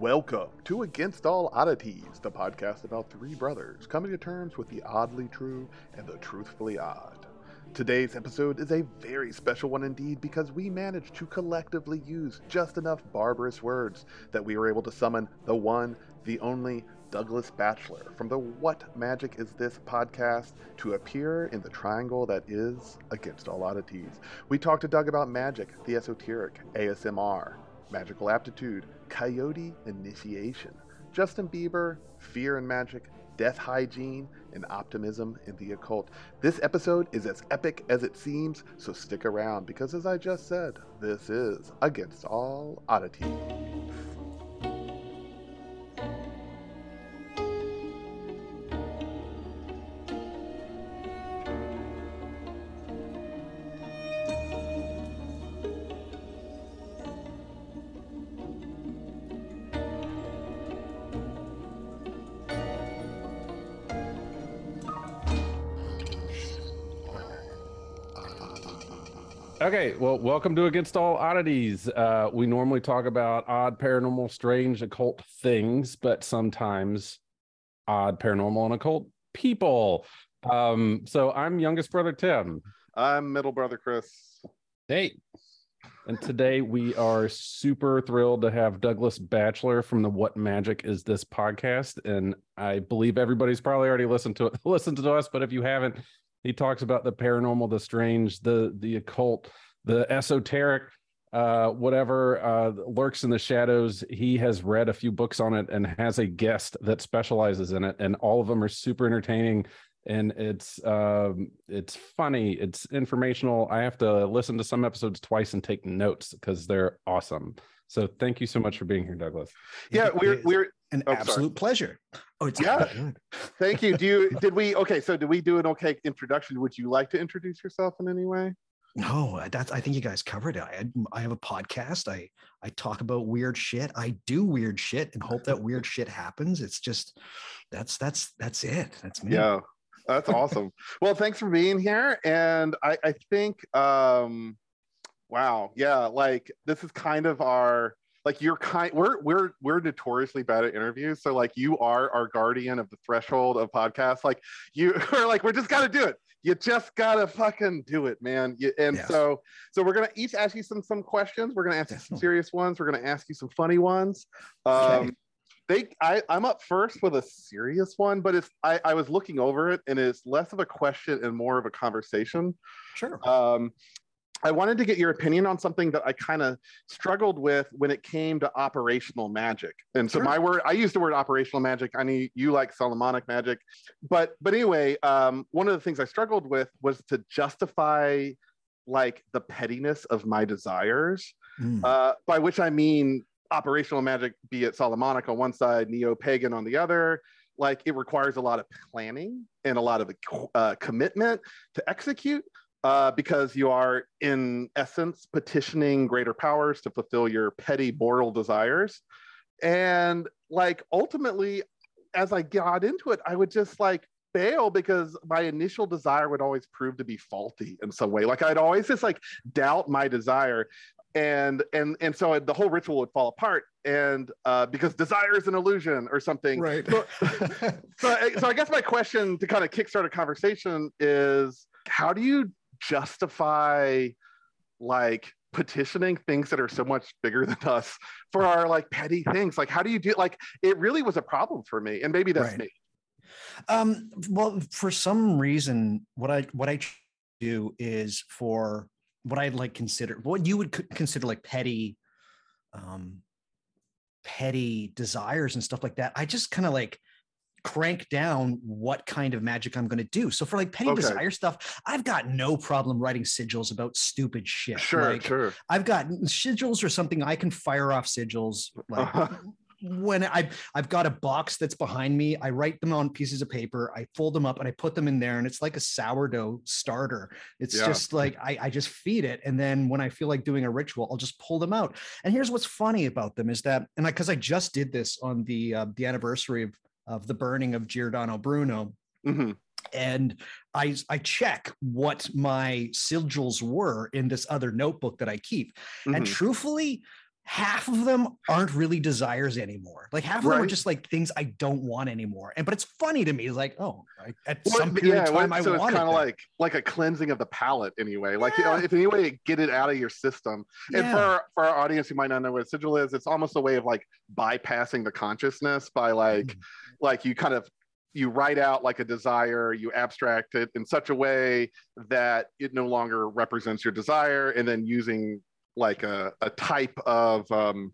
Welcome to Against All Oddities, the podcast about three brothers coming to terms with the oddly true and the truthfully odd. Today's episode is a very special one indeed because we managed to collectively use just enough barbarous words that we were able to summon the one, the only Douglas Batchelor from the What Magic Is This podcast to appear in the triangle that is Against All Oddities. We talked to Doug about magic, the esoteric, ASMR, magical aptitude, coyote initiation, Justin Bieber, fear and magic, death hygiene, and optimism in the occult. This episode is as epic as it seems, so stick around because, as I just said, this is Against All Oddities. Okay, well, welcome to Against All Oddities. Uh, we normally talk about odd, paranormal, strange, occult things, but sometimes odd, paranormal, and occult people. Um, so I'm youngest brother Tim. I'm middle brother Chris. Hey. And today we are super thrilled to have Douglas Batchelor from the What Magic Is This podcast. And I believe everybody's probably already listened to it, listened to us, but if you haven't, he talks about the paranormal, the strange, the the occult, the esoteric, uh, whatever uh, lurks in the shadows. He has read a few books on it and has a guest that specializes in it, and all of them are super entertaining. And it's um, it's funny, it's informational. I have to listen to some episodes twice and take notes because they're awesome. So thank you so much for being here, Douglas. Yeah, we're we're an Oh, absolute sorry. pleasure. Oh, it's Yeah. thank you. Do you did we okay, so did we do an okay introduction? Would you like to introduce yourself in any way? No, that's I think you guys covered it. I I have a podcast. I I talk about weird shit. I do weird shit and hope that weird shit happens. It's just that's that's that's it. That's me. Yeah. That's awesome. well, thanks for being here. And I, I think um wow, yeah, like this is kind of our like you're kind we're we're we're notoriously bad at interviews. So like you are our guardian of the threshold of podcasts. Like you are like, we're just gotta do it. You just gotta fucking do it, man. You, and Yes. so so we're gonna each ask you some some questions. We're gonna ask you some serious ones. We're gonna ask you some funny ones. Um Okay. they I, I'm up first with a serious one, but it's I, I was looking over it and it's less of a question and more of a conversation. Sure. Um, I wanted to get your opinion on something that I kind of struggled with when it came to operational magic. And so Sure. my word, I use the word operational magic. I mean, you like Solomonic magic, but but anyway, um, one of the things I struggled with was to justify like the pettiness of my desires Mm. uh, by which I mean operational magic, be it Solomonic on one side, neo pagan on the other. Like it requires a lot of planning and a lot of uh, commitment to execute uh, because you are, in essence, petitioning greater powers to fulfill your petty moral desires. And like ultimately, as I got into it, I would just like fail because my initial desire would always prove to be faulty in some way. Like I'd always just like doubt my desire and and and so the whole ritual would fall apart and uh because desire is an illusion or something right. so, so, so i guess my question to kind of kickstart a conversation is how do you justify like petitioning things that are so much bigger than us for our like petty things like how do you do like it really was a problem for me and maybe that's Right. me um well for some reason what i what i do is for what i'd like consider what you would consider like petty um petty desires and stuff like that i just kind of like crank down what kind of magic i'm going to do so for like petty Okay. desire stuff i've got no problem writing sigils about stupid shit sure like, sure I've got sigils or something I can fire off sigils like Uh-huh. when I I've got a box that's behind me. I write them on pieces of paper. I fold them up and I put them in there, and it's like a sourdough starter. It's Yeah. just like I, I just feed it, and then when I feel like doing a ritual, I'll just pull them out. And here's what's funny about them is that, and I because I, just did this on the uh, the anniversary of of the burning of Giordano Bruno, Mhm. and I I check what my sigils were in this other notebook that I keep. And Mhm. truthfully, half of them aren't really desires anymore. Like half of them are just like things I don't want anymore. And but it's funny to me. It's like, oh, I, at Well, some period yeah, of time, well, I so it's wanted kind of like like a cleansing of the palate anyway. Like you know, if any way get it out of your system. And Yeah. for our, for our audience who might not know what a sigil is, it's almost a way of like bypassing the consciousness by like Mhm. Like you kind of you write out like a desire, you abstract it in such a way that it no longer represents your desire, and then using like a, a type of um,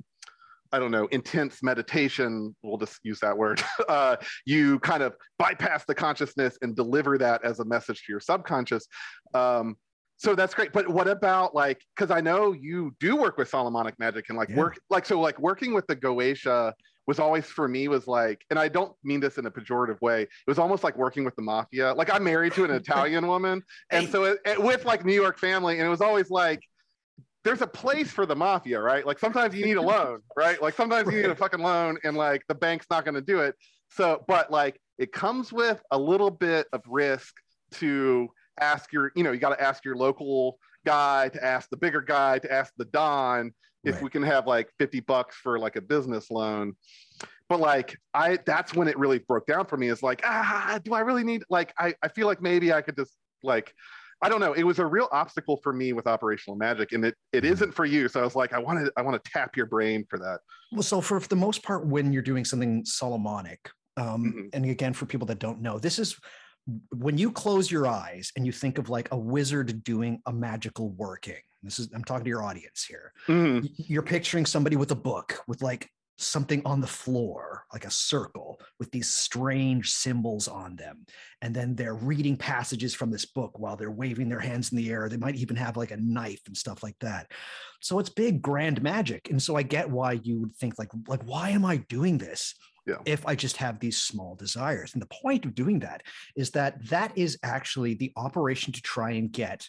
I don't know, intense meditation, we'll just use that word, uh, you kind of bypass the consciousness and deliver that as a message to your subconscious. Um, so that's great. But what about like, because I know you do work with Solomonic magic and like Yeah. work, like, so like working with the Goetia was always for me was like, and I don't mean this in a pejorative way, it was almost like working with the mafia. Like I'm married to an Italian woman. And so it, it- with like New York family, and it was always like, there's a place for the mafia, right? Like sometimes you need a loan, right? Like sometimes you need a fucking loan and like the bank's not going to do it. So, but like it comes with a little bit of risk to ask your, you know, you got to ask your local guy, to ask the bigger guy, to ask the Don if Right. we can have like 50 bucks for like a business loan. But like I that's when it really broke down for me is like, ah, do I really need like I, I feel like maybe I could just like I don't know. It was a real obstacle for me with operational magic, and it it Mhm. isn't for you. So I was like, I wanted I want to tap your brain for that. Well, so for, for the most part, when you're doing something Solomonic, um, Mhm. and again, for people that don't know, this is when you close your eyes and you think of like a wizard doing a magical working. This is I'm talking to your audience here. Mhm. You're picturing somebody with a book with like something on the floor, like a circle with these strange symbols on them. And then they're reading passages from this book while they're waving their hands in the air. They might even have like a knife and stuff like that. So it's big, grand magic. And so I get why you would think like, like, why am I doing this? Yeah. If I just have these small desires. And the point of doing that is that that is actually the operation to try and get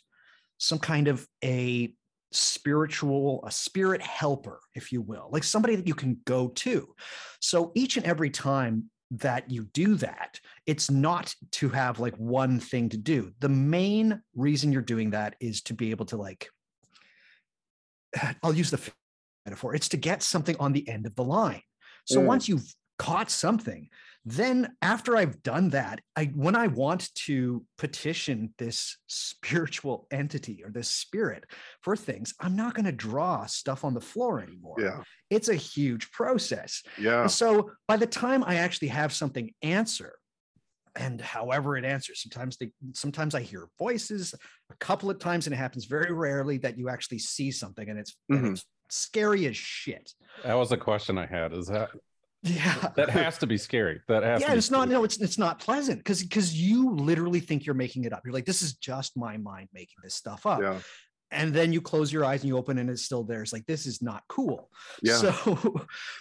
some kind of a spiritual, a spirit helper, if you will, like somebody that you can go to. So each and every time that you do that, it's not to have like one thing to do. The main reason you're doing that is to be able to like, I'll use the metaphor, it's to get something on the end of the line. So Mm. once you've caught something, then after I've done that, I when I want to petition this spiritual entity or this spirit for things, I'm not going to draw stuff on the floor anymore. Yeah, It's a huge process. yeah, And so by the time I actually have something answer, and however it answers, sometimes they sometimes I hear voices a couple of times, and it happens very rarely that you actually see something and it's, and Mhm. it's scary as shit. That was a question I had. Is that Yeah. that has to be scary? That has. yeah, to be it's not no, it's it's not pleasant because because you literally think you're making it up. You're like, this is just my mind making this stuff up. yeah, And then you close your eyes and you open and it's still there. It's like this is not cool. yeah. So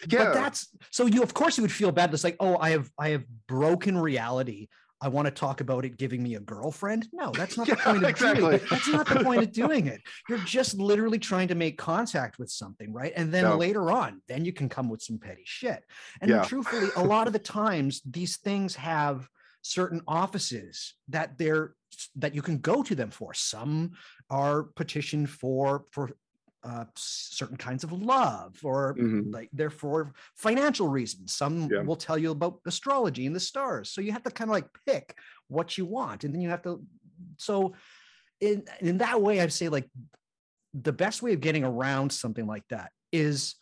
Yeah. but that's so you of course you would feel bad. It's like, oh, I have I have broken reality. I want to talk about it giving me a girlfriend. No, that's not the point of doing it. That's not the point of doing it. You're just literally trying to make contact with something, right? And then Yeah. later on, then you can come with some petty shit. And Yeah. truthfully, a lot of the times these things have certain offices that they're that you can go to them for. Some are petitioned for for uh, certain kinds of love or Mhm. like they're for financial reasons. Some Yeah. will tell you about astrology and the stars. So you have to kind of like pick what you want, and then you have to. So, in in that way, I'd say like the best way of getting around something like that is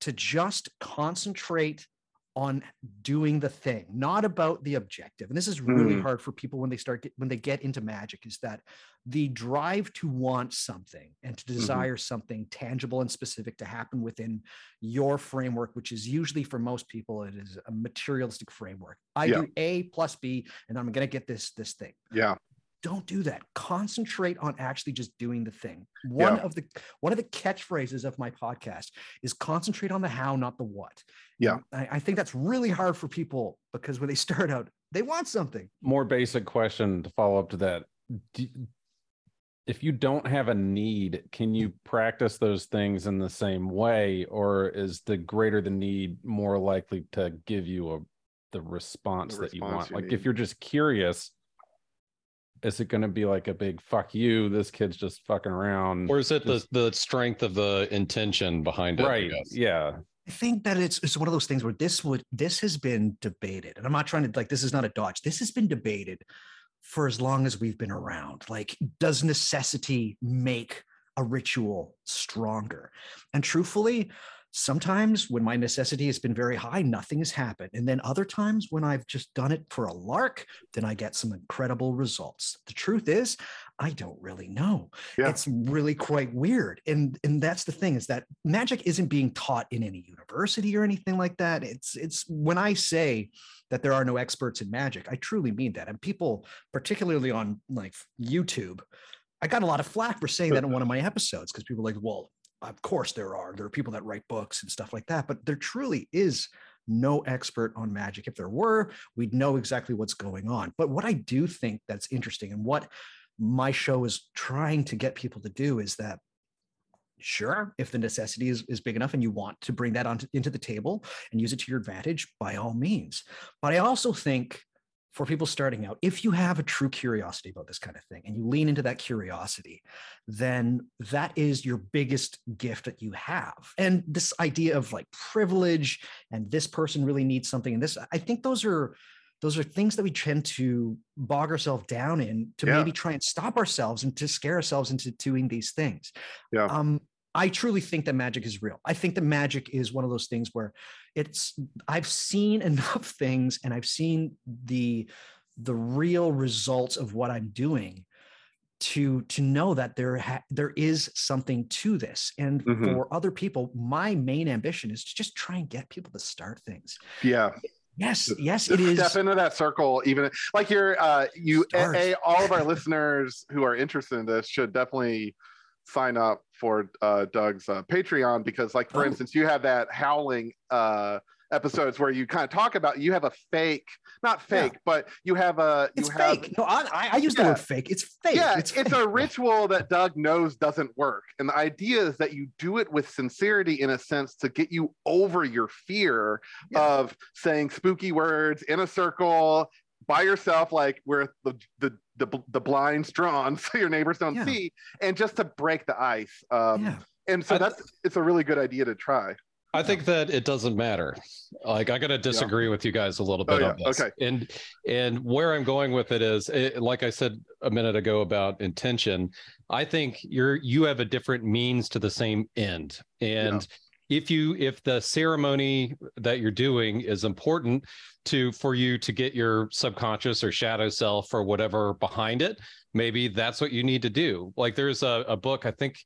to just concentrate on doing the thing, not about the objective. And this is really Mhm. hard for people when they start get, when they get into magic. Is that the drive to want something and to desire something tangible and specific to happen within your framework, which is usually for most people, it is a materialistic framework. I Yeah. do A plus B, and I'm going to get this this thing. yeah, Don't do that. Concentrate on actually just doing the thing. One Yeah. of the one of the catchphrases of my podcast is concentrate on the how, not the what. Yeah. I, I think that's really hard for people because when they start out, they want something. More basic question to follow up to that. Do, if you don't have a need, can you practice those things in the same way, or is the greater the need more likely to give you a the response The that you want? you like need. if you're just curious, is it going to be like a big fuck you? This kid's just fucking around. Or is it Just- the the strength of the intention behind it? Right? guess? Yeah. I think that it's it's one of those things where this would this has been debated, and I'm not trying to like this is not a dodge. This has been debated for as long as we've been around. Like, does necessity make a ritual stronger? And truthfully, sometimes when my necessity has been very high, nothing has happened. And then other times when I've just done it for a lark, then I get some incredible results. The truth is, I don't really know. Yeah. It's really quite weird. And and that's the thing is that magic isn't being taught in any university or anything like that. It's it's when I say that there are no experts in magic, I truly mean that. And people, particularly on like YouTube, I got a lot of flack for saying that in one of my episodes because people are like, well, of course there are. There are people that write books and stuff like that, but there truly is no expert on magic. If there were, we'd know exactly what's going on. But what I do think that's interesting and what my show is trying to get people to do is that sure if the necessity is, is big enough and you want to bring that on into the table and use it to your advantage by all means but i also think for people starting out if you have a true curiosity about this kind of thing and you lean into that curiosity then that is your biggest gift that you have and this idea of like privilege and this person really needs something and this i think those are those are things that we tend to bog ourselves down in to Yeah. maybe try and stop ourselves and to scare ourselves into doing these things. Yeah. Um, I truly think that magic is real. I think that magic is one of those things where it's I've seen enough things and I've seen the the real results of what I'm doing to to know that there ha- there is something to this and Mhm. for other people my main ambition is to just try and get people to start things Yeah. yes yes Just it is step into that circle, even like you're uh you Start. a, all of our listeners who are interested in this should definitely sign up for uh Doug's uh, Patreon because like for Oh. instance you have that howling uh episodes where you kind of talk about you have a fake not Yeah. fake but you have a you it's have fake no i, I- use the word fake it's fake yeah, it's, it's, fake. a ritual that Doug knows doesn't work. And the idea is that you do it with sincerity in a sense to get you over your fear Yeah. of saying spooky words in a circle by yourself, like where the the the, the blind's drawn so your neighbors don't Yeah. see, and just to break the ice. Um, yeah And so I- that's it's a really good idea to try. I think that it doesn't matter. Like I gotta disagree with you guys a little Oh, bit yeah. on this. Okay. And and where I'm going with it is, it, like I said a minute ago about intention, I think you're you have a different means to the same end. And if you if the ceremony that you're doing is important to for you to get your subconscious or shadow self or whatever behind it, maybe that's what you need to do. Like there's a, a book, I think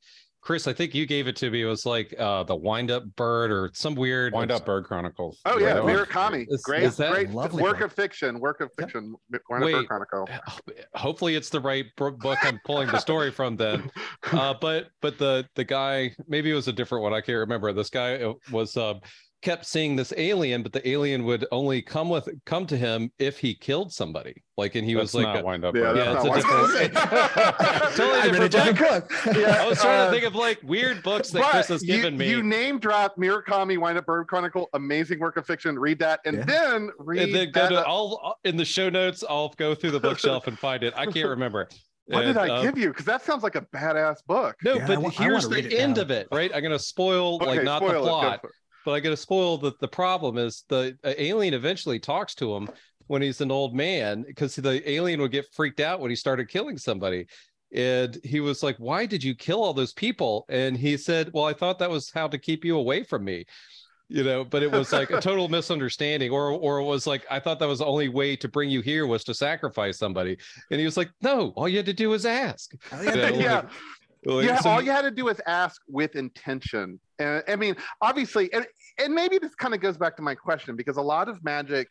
Chris, I think you gave it to me. It was like uh the wind up bird or some weird Wind Up Bird Chronicles. Oh yeah, Right on. Murakami, Is- great, is that- great Lovely work book. of fiction, work of Yep. fiction. Wind Up Bird Chronicle. hopefully it's the right book I'm pulling the story from then. Uh, but but the the guy maybe it was a different one. I can't remember. This guy uh, was uh, kept seeing this alien, but the alien would only come with come to him if he killed somebody. Like and he That's was like, not a- Wind Up Yeah, Bird. Yeah, that's it's not a what different- Totally I a different different book. Yeah, I was trying uh, to think of like weird books that Chris has you, given me. You name drop Murakami, Wind Up Bird Chronicle, amazing work of fiction. Read that, and Yeah. then read and then go that. to I'll in the show notes. I'll go through the bookshelf and find it. I can't remember. what did I um, give you? Because that sounds like a badass book. No, Yeah, but wa- I here's the end now. of it, right? I'm gonna spoil like not spoil the plot, it. But I gotta spoil that the problem is the alien eventually talks to him when he's an old man because the alien would get freaked out when he started killing somebody. And he was like, Why did you kill all those people? And he said, Well, I thought that was how to keep you away from me. You know, but it was like a total misunderstanding, or or it was like I thought that was the only way to bring you here was to sacrifice somebody. And he was like, No, all you had to do was ask. Oh, Yeah, yeah. yeah, Like, yeah. so- all you had to do is ask with intention. And I mean, obviously, and and maybe this kind of goes back to my question because a lot of magic.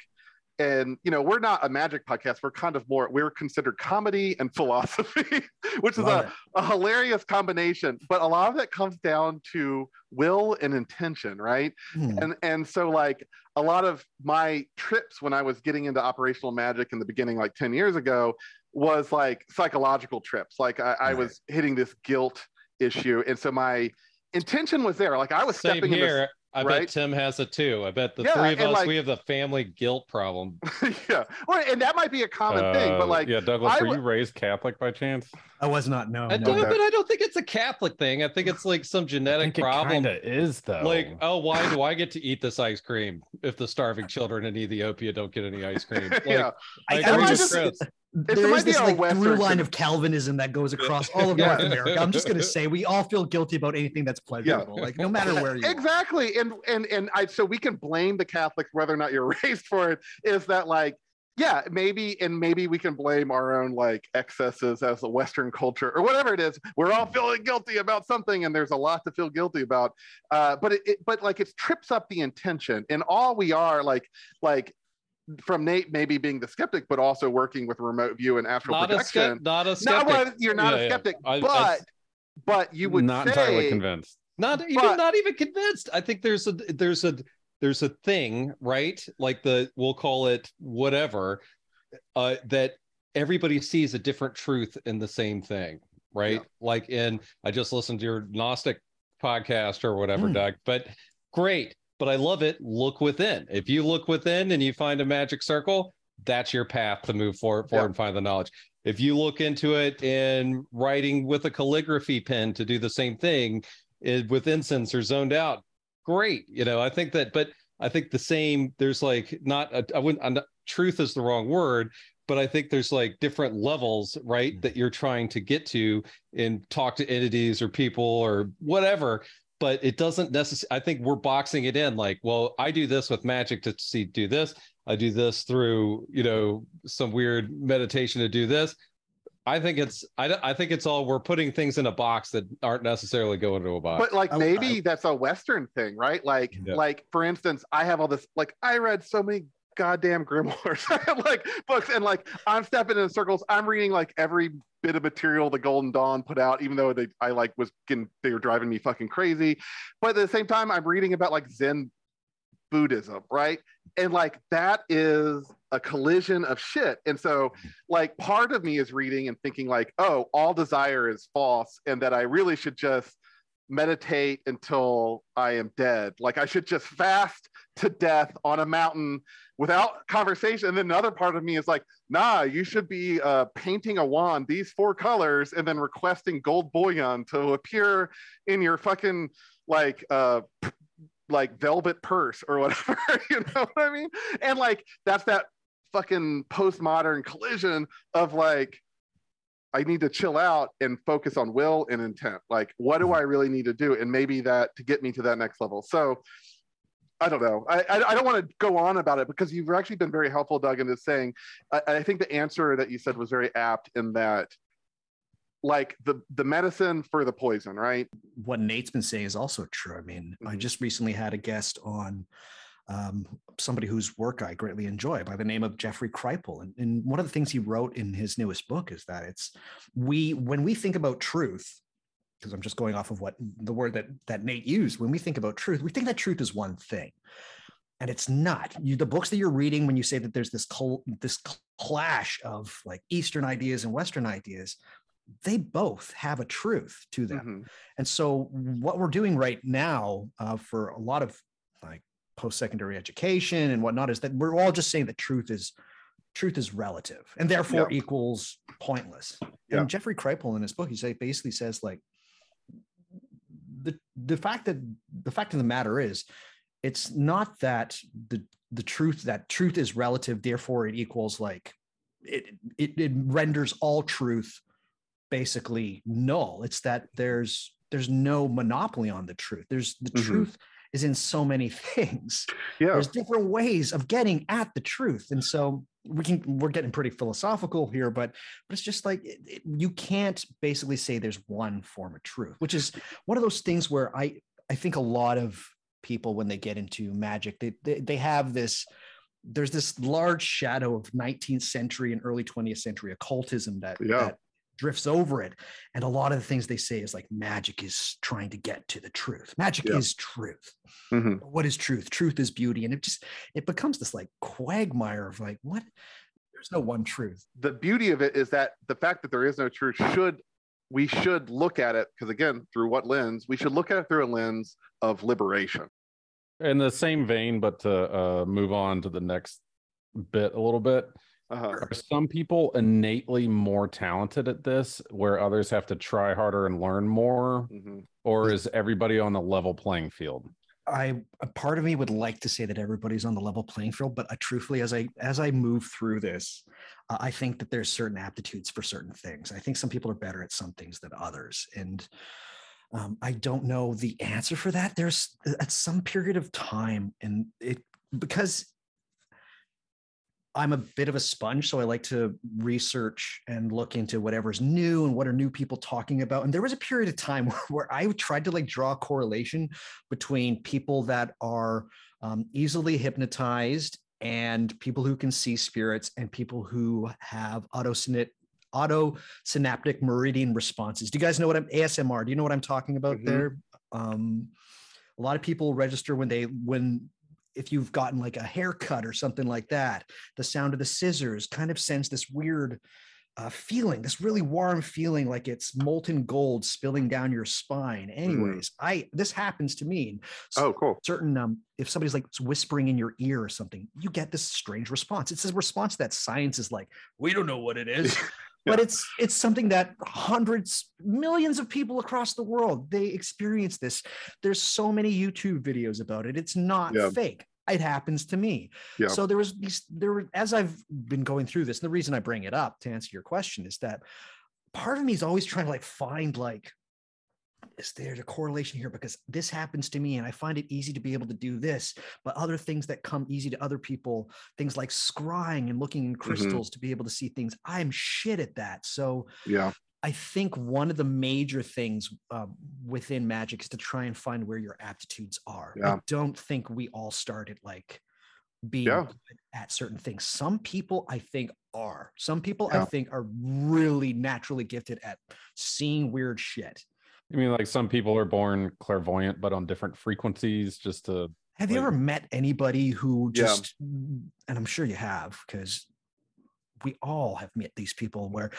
And you know, we're not a magic podcast. We're kind of more. We're considered comedy and philosophy, which is a, a hilarious combination. But a lot of it comes down to will and intention, right? Hmm. and and so like a lot of my trips when i was getting into operational magic in the beginning like 10 years ago was like psychological trips like i, I Right. was hitting this guilt issue and so my intention was there like i was Same stepping here. I right? bet Tim has it too. I bet the Yeah, three of us like- we have the family guilt problem. yeah, well, and that might be a common thing, but Uh, like, yeah, Douglas, I were w- you raised Catholic by chance? I was not no. I no. don't, but I don't think it's a Catholic thing. I think it's like some genetic problem. kind of is though. Like, oh, why do I get to eat this ice cream if the starving children in Ethiopia don't get any ice cream? Like, yeah, I I- agree I with just- Chris. There might this like through line of Calvinism that goes across all of Yeah. North America. I'm just gonna say we all feel guilty about anything that's pleasurable, like no matter where you are. exactly, and and and I so we can blame the Catholics whether or not you're raised for it. Is that like? Yeah, maybe, and maybe we can blame our own like excesses as a Western culture or whatever it is. We're all feeling guilty about something, and there's a lot to feel guilty about. Uh, but it, it, but like it trips up the intention, and all we are like, like from Nate maybe being the skeptic, but also working with remote view and astral Not a, projection. skept- not a No, skeptic. well, you're not Yeah, a skeptic, I- I- but but you would not say entirely convinced. not even But- not even convinced i think there's a there's a there's a thing right like the we'll call it whatever uh that everybody sees a different truth in the same thing right like in i just listened to your gnostic podcast or whatever Mm. doug but great but i love it. Look within. If you look within and you find a magic circle that's your path to move forward, forward Yeah. and find the knowledge. If you look into it in writing with a calligraphy pen to do the same thing it, with incense or zoned out great you know i think that but i think the same there's like not a, i wouldn't I'm not, truth is the wrong word but i think there's like different levels right mm. that you're trying to get to and talk to entities or people or whatever but it doesn't necessarily i think we're boxing it in like well i do this with magic to see do this i do this through you know some weird meditation to do this I think it's I, I think it's all we're putting things in a box that aren't necessarily going into a box. but like I- maybe that's a western thing right like Yeah. like for instance i have all this like i read so many goddamn grimoires. Like books and like i'm stepping in circles. I'm reading like every bit of material the golden dawn put out even though they i like was getting they were driving me fucking crazy. But at the same time i'm reading about like zen buddhism right? And like that is a collision of shit. And so like part of me is reading and thinking like oh all desire is false and that i really should just meditate until I am dead. Like I should just fast to death on a mountain without conversation. And then another part of me is like, nah, you should be uh, painting a wand, these four colors, and then requesting gold bullion to appear in your fucking like uh like velvet purse or whatever. you know what I mean? And like that's that fucking postmodern collision of like I need to chill out and focus on will and intent. Like, what do I really need to do? And maybe that to get me to that next level. So I don't know. I, I, I don't want to go on about it because you've actually been very helpful, Doug, in this saying. I, I think the answer that you said was very apt in that, like the the medicine for the poison, right? what Nate's been saying is also true. I mean, I Mhm. just recently had a guest on um, somebody whose work I greatly enjoy by the name of Jeffrey Kripal. And, and one of the things he wrote in his newest book is that it's we, when we think about truth, because I'm just going off of what the word that, that Nate used, when we think about truth, we think that truth is one thing. And it's not. You, the books that you're reading, when you say that there's this col- this clash of like Eastern ideas and Western ideas, they both have a truth to them. Mhm. And so, what we're doing right now uh, for a lot of like post-secondary education and whatnot is that we're all just saying that truth is truth is relative and therefore equals pointless. Yeah. And Jeffrey Kripal in his book, he say, basically says like the the fact that the fact of the matter is, it's not that the the truth that truth is relative, therefore it equals like it it, it renders all truth basically null. It's that there's there's no monopoly on the truth. There's the Mhm. truth is in so many things. Yeah. There's different ways of getting at the truth. And so we can we're getting pretty philosophical here, but but it's just like it, it- you can't basically say there's one form of truth, which is one of those things where I I think a lot of people when they get into magic, they they, they have this there's this large shadow of 19th century and early 20th century occultism that, Yeah. that drifts over it. And a lot of the things they say is like magic is trying to get to the truth. Magic Yeah. is truth. Mhm. What is truth? Truth is beauty. And it just it becomes this like quagmire of like, what? There's no one truth. The beauty of it is that the fact that there is no truth should we should look at it because again, through what lens? We should look at it through a lens of liberation. in the same vein, but to uh, move on to the next bit a little bit. Uh-huh. Are some people innately more talented at this, where others have to try harder and learn more, hmm or is everybody on a level playing field? I a part of me would like to say that everybody's on the level playing field, but I truthfully, as I as I move through this, uh, I think that there's certain aptitudes for certain things. I think some people are better at some things than others, and um, I don't know the answer for that. There's at some period of time, and it because I'm a bit of a sponge, so I like to research and look into whatever's new and what are new people talking about. And there was a period of time where, I tried to like draw a correlation between people that are um, easily hypnotized and people who can see spirits and people who have autosynaptic autosynaptic meridian responses. Do you guys know what I'm ASMR? Do you know what I'm talking about Mhm. there? Um, a lot of people register when they when if you've gotten like a haircut or something like that, the sound of the scissors kind of sends this weird uh, feeling, this really warm feeling, like it's molten gold spilling down your spine. Anyways, I this happens to me. Oh, cool. Certain um, if somebody's like whispering in your ear or something, you get this strange response. It's a response that science is like, we don't know what it is. But it's it's something that hundreds, millions of people across the world they experience this. There's so many YouTube videos about it. It's not Yeah. fake. It happens to me. Yeah. So there was these there were as I've been going through this, and the reason I bring it up to answer your question is that part of me is always trying to like find like is there's a correlation here because this happens to me and I find it easy to be able to do this, but other things that come easy to other people, things like scrying and looking in crystals to be able to see things, I'm shit at that. So Yeah. I think one of the major things uh, within magic is to try and find where your aptitudes are. Yeah. I don't think we all started like being Yeah. at certain things. Some people I think are. Some people Yeah. I think are really naturally gifted at seeing weird shit. I mean, like some people are born clairvoyant, but on different frequencies, just to Have you ever met anybody who Yeah. just, and I'm sure you have, because we all have met these people where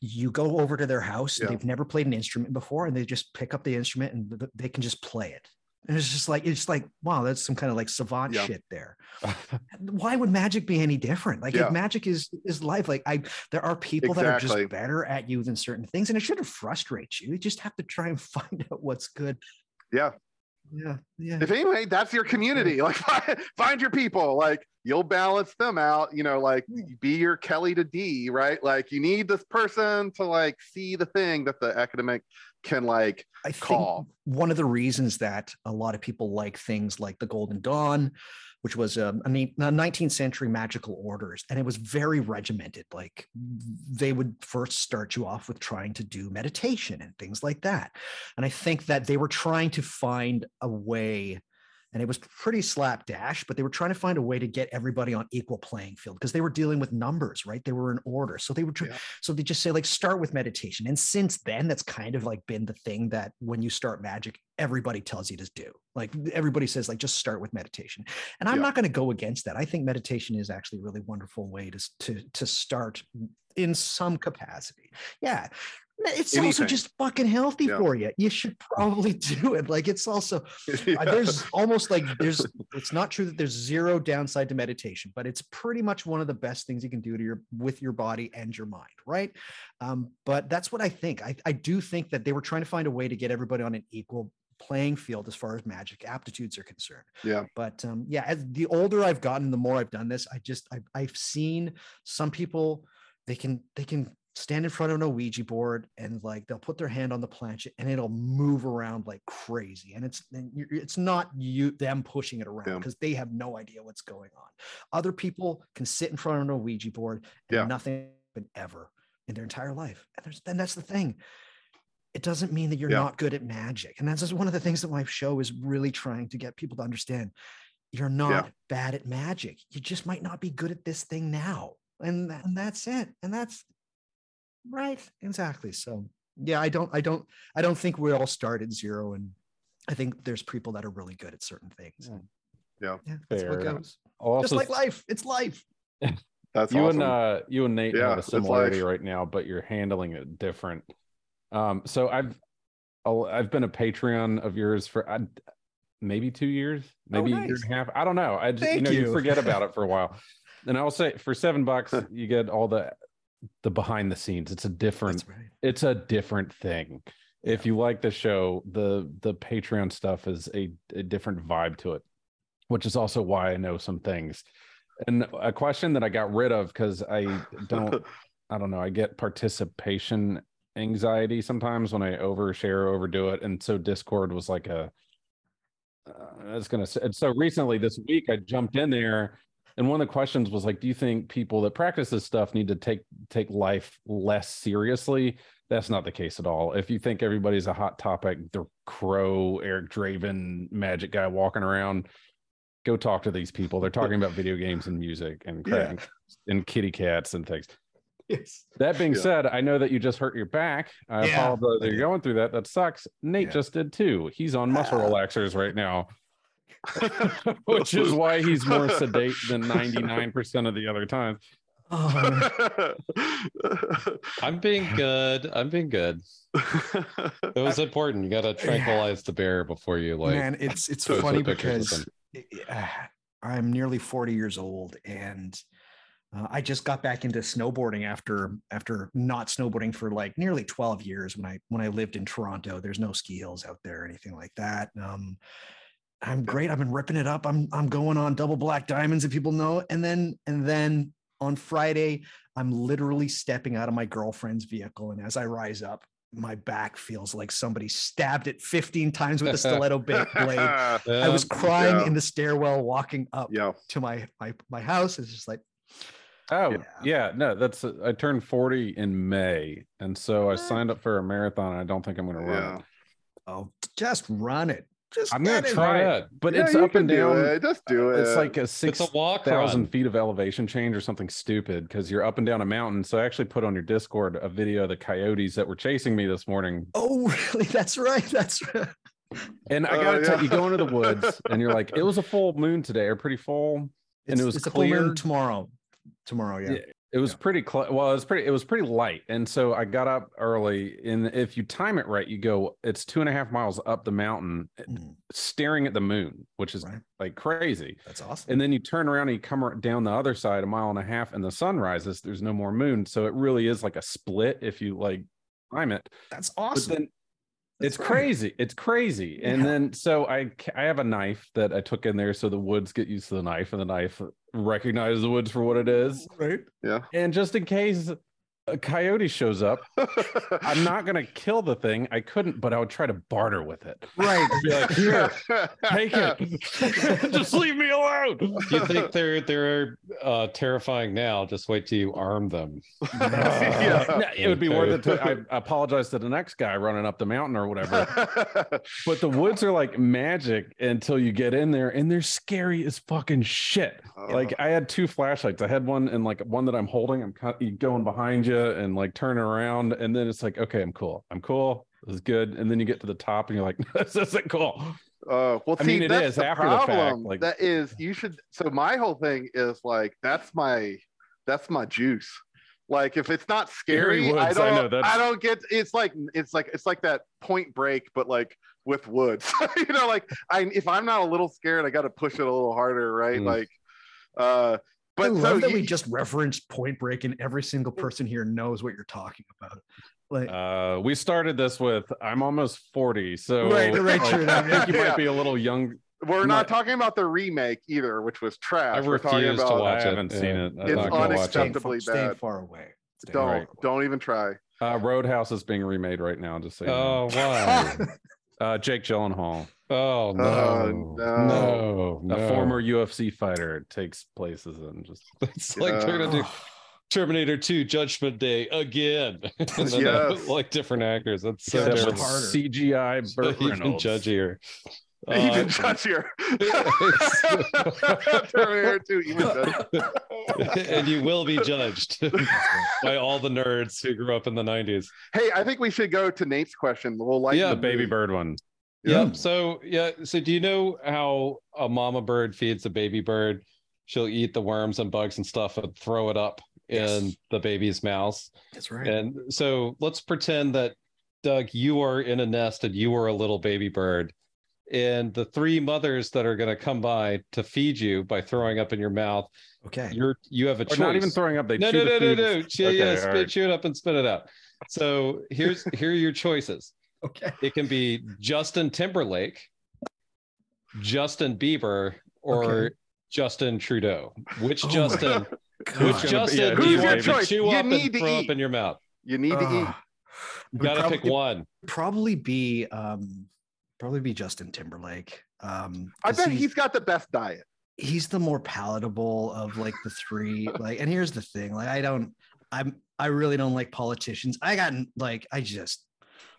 you go over to their house Yeah. they've never played an instrument before and they just pick up the instrument and they can just play it. And it's just like, it's like, wow, that's some kind of like savant Yeah. shit there. Why would magic be any different? Like Yeah. if magic is is life, like I there are people that are just better at you than certain things, and it shouldn't frustrate you. You just have to try and find out what's good. Yeah. Yeah. Yeah. If anyway, that's your community. Like find, find your people. Like you'll balance them out. You know, like hmm. be your Kelley to Dee, right? Like you need this person to like see the thing that the academic can like I think call. one of the reasons that a lot of people like things like the Golden Dawn, which was a, a 19th century magical orders, and it was very regimented. Like they would first start you off with trying to do meditation and things like that. And I think that they were trying to find a way. And it was pretty slapdash, but they were trying to find a way to get everybody on equal playing field because they were dealing with numbers, right? They were in order. So they would try, Yeah. so they just say like start with meditation and since then that's kind of like been the thing that when you start magic everybody tells you to do like everybody says like just start with meditation and i'm Yeah. not going to go against that i think meditation is actually a really wonderful way to to to start in some capacity yeah it's also just fucking healthy Yeah. for you you should probably do it. Like it's also uh, there's almost like there's it's not true that there's zero downside to meditation but it's pretty much one of the best things you can do to your with your body and your mind right? Um, but that's what i think. I, I do think that they were trying to find a way to get everybody on an equal playing field as far as magic aptitudes are concerned. Yeah. but um, yeah as the older i've gotten the more i've done this i just I've, I've seen some people they can they can stand in front of an Ouija board and like they'll put their hand on the planchette and it'll move around like crazy. And it's and it's not you them pushing it around Yeah. because they have no idea what's going on. Other people can sit in front of an Ouija board and Yeah. nothing happened ever in their entire life. And there's then that's the thing. It doesn't mean that you're Yeah. not good at magic. And that's just one of the things that my show is really trying to get people to understand. You're not bad at magic. You just might not be good at this thing now. And, and that's it. And that's right. Exactly. So yeah, I don't, I don't, I don't think we all start at zero. And I think there's people that are really good at certain things. Yeah. Yeah. Yeah. That's Fair what goes. I'll Just like life. It's life. That's you awesome. and uh you and Nate Yeah, have a similarity right now, but you're handling it different. Um, so I've I'll, I've been a Patreon of yours for I, maybe two years, maybe a year and a half. I don't know. I just you Thank know you you. forget about it for a while. And I'll say for seven bucks, you get all the the behind the scenes. It's a different right. it's a different thing. If you like the show, the the Patreon stuff is a, a different vibe to it, which is also why I know some things. And a question that I got rid of because I don't I don't know, I get participation anxiety sometimes when I overshare, overdo it. And so Discord was like a uh, I was gonna say and so recently this week I jumped in there and one of the questions was like, do you think people that practice this stuff need to take take life less seriously? That's not the case at all. If you think everybody's a hot topic, the crow, Eric Draven, magic guy walking around, go talk to these people. They're talking about video games and music and Yeah. and, kitty cats and things. Yes. That being Yeah. said, I know that you just hurt your back. I Yeah, apologize that you're going through that. That sucks. Nate Yeah. just did too. He's on muscle relaxers right now, which is why he's more sedate than 99% of the other times. Oh, I'm being good. I'm being good. It was important. You got to tranquilize the bear before you like. man, it's it's funny pictures of because uh, I'm nearly 40 years old and uh, I just got back into snowboarding after after not snowboarding for like nearly 12 years when I when I lived in Toronto. There's no ski hills out there or anything like that. Um, I'm great. I've been ripping it up. I'm I'm going on double black diamonds if people know. And then and then on Friday, I'm literally stepping out of my girlfriend's vehicle, and as I rise up, my back feels like somebody stabbed it 15 times with a stiletto blade. I was crying Yeah. in the stairwell walking up yeah. to my my my house. It's just like, Oh, Yeah. yeah. No, that's I turned 40 in May. And so I signed up for a marathon. And I don't think I'm going to run Yeah. it. oh, just run it. Just I'm gonna try Try it, it. but Yeah, it's up can and do down. it. Just do it. It's like a It's six a thousand feet of elevation change or something stupid because you're up and down a mountain. So I actually put on your Discord a video of the coyotes that were chasing me this morning. Oh, really? That's right. That's right. And I Oh, gotta tell yeah. you, go into the woods and you're like, it was a full moon today, or pretty full. And It's, it was it's a full moon clear. tomorrow. Tomorrow, yeah. Yeah, It was Yeah. pretty close. Well, it was pretty. It was pretty light, and so I got up early. And if you time it right, you go. It's two and a half miles up the mountain, Mm, staring at the moon, which is Right. like crazy. that's awesome. And then you turn around and you come down the other side a mile and a half, and the sun rises. There's no more moon, so it really is like a split if you like time it. that's awesome. it's right. crazy. It's crazy. And Yeah. then so I I have a knife that I took in there so the woods get used to the knife and the knife recognizes the woods for what it is. Right. yeah. And just in case a coyote shows up, I'm not gonna kill the thing. I couldn't, but I would try to barter with it. Right. Like, here, take it. just leave me alone. You think they're they're uh, terrifying now? Just wait till you arm them. Yeah. No, it would be worth it. To, Okay. I apologize to the next guy running up the mountain or whatever. But the woods are like magic until you get in there, and they're scary as fucking shit. Like I had two flashlights. I had one and like one that I'm holding. I'm kind you going behind you and like turn around, and then it's like, okay, I'm cool. I'm cool. This is good. And then you get to the top, and you're like, this isn't cool. Uh, well, I see, mean, it is the after the fact, problem. like- that is, you should. So my whole thing is like, that's my, that's my juice. Like, if it's not Scary I woods, I don't, know, I, don't get. It's like, it's like, it's like that Point Break, but like with woods. you know, like I, if I'm not a little scared, I got to push it a little harder, right? Mm. Like, uh, but I so love that we just referenced Point Break, and every single person here knows what you're talking about. Like, Uh, we started this with I'm almost 40, so Right, right, like, true I think you yeah. might be a little young. we're I'm not not- talking about the remake either, which was trash. I We're talking refuse to about watch I haven't Yeah. seen it. I'm It's not gonna it. unacceptably far, bad. far away. Staying Don't, Right. don't even try. Uh, Roadhouse is being remade right now. Just so you know. Oh why? Uh, Jake Gyllenhaal, Oh no, Oh, no. no, a former UFC fighter, takes places and just It's like they're gonna do Terminator 2 Judgment Day again. And then, uh, Yes. like different actors. That's so Judge terrible. Harder. CGI So Burt even Reynolds. judgier. Even Uh, judgier. It's- Terminator 2, even judgier. and you will be judged by all the nerds who grew up in the 90s. Hey, I think we should go to Nate's question. We'll like Yeah, the baby bird one. Yeah. Yep. So yeah. So do you know how a mama bird feeds a baby bird? She'll eat the worms and bugs and stuff and throw it up in Yes. the baby's mouth. That's right. And so let's pretend that Doug, you are in a nest and you are a little baby bird, and the three mothers that are going to come by to feed you by throwing up in your mouth, Okay. you're you have a Or choice. not even throwing up. They no, chew no, the no, no, food. no. Chew, Okay, yeah, spit, right. chew it up and spit it out. So here's here are your choices. Okay. It can be Justin Timberlake, Justin Bieber, or Okay. Justin Trudeau. Which Oh Justin? Which gonna be- Justin yeah, do who's you your want to choice? chew You up need and to throw eat. up in your mouth? You need to eat. You got to probably- pick one. Probably be um probably be Justin Timberlake. Um I bet he's- he's got the best diet. he's the more palatable of like the three like and here's the thing like i don't i'm i really don't like politicians i got like i just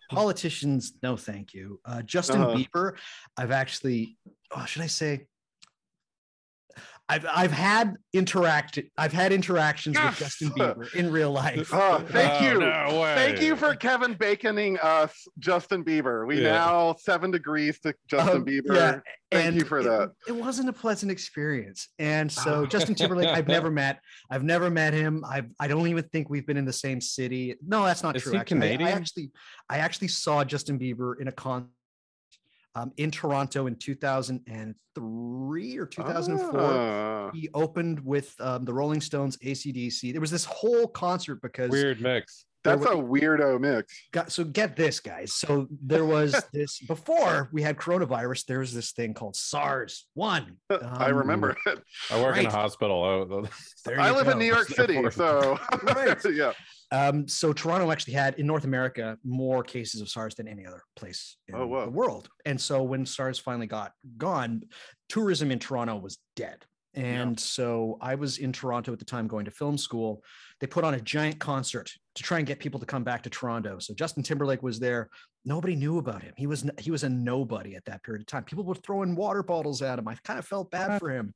politicians no thank you uh justin Uh-huh. bieber i've actually oh, should i say I've I've had interact I've had interactions with Justin Bieber in real life. Oh, thank Oh, you. no way. Thank you for Kevin Baconing us, Justin Bieber. We Yeah. now seven degrees to Justin Um, Bieber. yeah, Thank and you for it- that. It, wasn't a pleasant experience. And so Justin Timberlake, I've never met. I've never met him. I've I don't even think we've been in the same city. No, that's not Is true. he actually. I- I, actually I actually saw Justin Bieber in a con um, in Toronto in 2003 or 2004. Ah. He opened with um, the Rolling Stones, ACDC. There was this whole concert because Weird mix. that's there a weirdo mix. got so get this guys so there was this before we had coronavirus there was this thing called sars one I Um, remember it. I work in a hospital. Oh, there I live go. in New York City, so Right. yeah. Um so toronto actually had in north america more cases of sars than any other place in Oh, wow. the world. And so when sars finally got gone tourism in toronto was dead. And so i was in toronto at the time going to film school. They put on a giant concert to try and get people to come back to toronto so justin timberlake was there nobody knew about him he was he was a nobody at that period of time people were throwing water bottles at him i kind of felt bad for him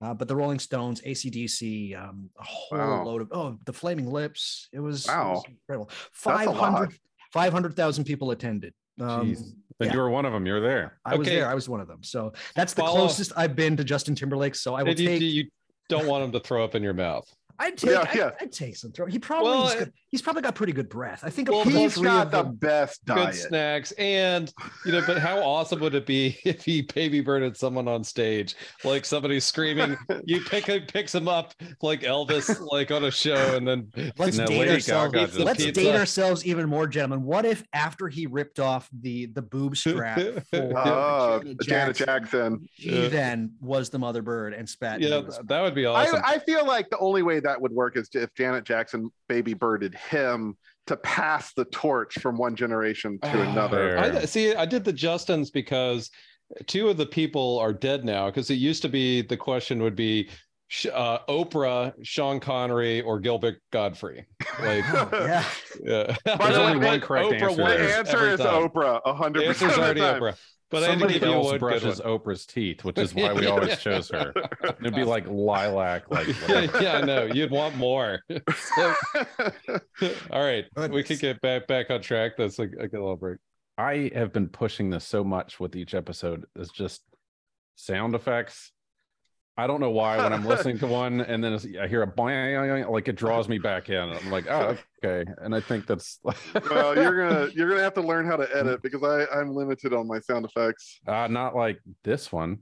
uh, but the rolling stones acdc um, a whole Wow. load of oh the flaming lips it was, it was incredible That's 500 500,000 people attended um, Jeez. Then yeah. you were one of them. You're there. I was there. I was one of them. So that's the Follow- closest I've been to Justin Timberlake. So I will you, take. you don't want him to throw up in your mouth. I'd take. Yeah, I'd. I'd take some throw. He probably. Well, he's, probably got pretty good breath. I think. Well, of the He's three got the them- best Good snacks. And, you know, but how awesome would it be if he baby birded someone on stage? Like somebody screaming, you pick him, picks him up like Elvis, like on a show, and then Let's No, date ourselves. Gaga Eats the Let's pizza. date ourselves even more, gentlemen. What if after he ripped off the the boob strap for Oh, Janet Janet Jackson, Jackson. he Yeah. then was the mother bird and spat. yeah, into that would be awesome. I, I feel like the only way that would work is if Janet Jackson baby birded him to pass the torch from one generation to Ah, another. I see. I did the Justins because two of the people are dead now. Because it used to be the question would be uh, Oprah, Sean Connery, or Gilbert Gottfried. Like, Oh, yeah. yeah. By There's way, only they- one correct Oprah answer. The answer is time. Oprah, The hundred answer's percent of already the time. Oprah. But I had to Somebody give else brushes. Oprah's teeth, which is why we always chose her. It'd be like lilac, like yeah, yeah, I know. You'd want more. So, all right, we Goodness. could get back back on track. That's like a good little break. I have been pushing this so much with each episode. It's just sound effects. I don't know why when I'm listening to one and then I hear a boing, like it draws me back in. I'm like, oh, okay. And I think that's well, you're gonna you're gonna have to learn how to edit because I I'm limited on my sound effects. uh, not like this one.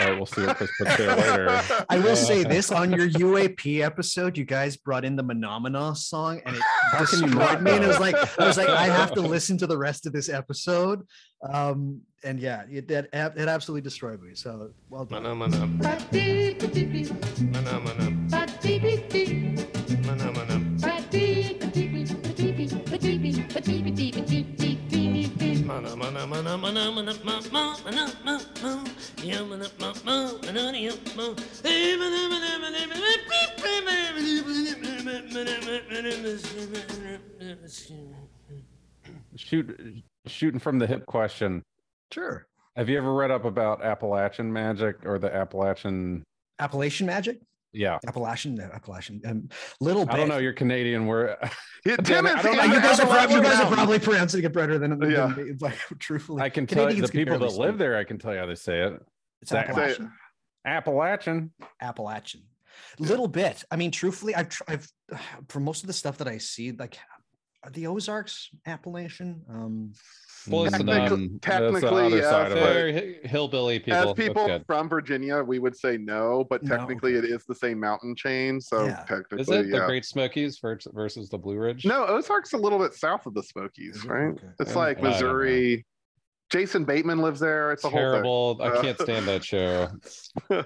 Uh, we'll see what Chris puts there later. I will Uh, say this on your UAP episode, you guys brought in the Phenomena song and it destroyed me. And it was like, I was like, I have to listen to the rest of this episode. Um, and yeah, it, that it absolutely destroyed me. So well done. Mana mana mana mana Shoot, shooting from the hip question. Sure. Have you ever read up about Appalachian magic or the Appalachian Appalachian magic? Yeah, Appalachian, Appalachian. Um, little bit. I don't know. You're Canadian. Where Yeah, Damn it, I don't Tennessee- know. Uh, you guys are probably, you guys are probably pronouncing it better than, than Yeah. me, like truthfully. I can tell you, Canadians the people that live there, I can tell you how they say it. It's Say it. Appalachian. Appalachian. Appalachian. Little bit. I mean, truthfully, I've, tr- I've for most of the stuff that I see, like are the Ozarks Appalachian? Um, Well, it's Technically- um, that's the technically, other yes, side of it. they're hillbilly people. As people from Virginia, we would say no, but No, technically it is the same mountain chain. So Yeah. technically, Is it the. Great Smokies versus the Blue Ridge? No, Ozark's a little bit south of the Smokies, Is it? right? Okay. It's like I don't know. Missouri. Jason Bateman lives there. It's a whole terrible. I can't stand that show.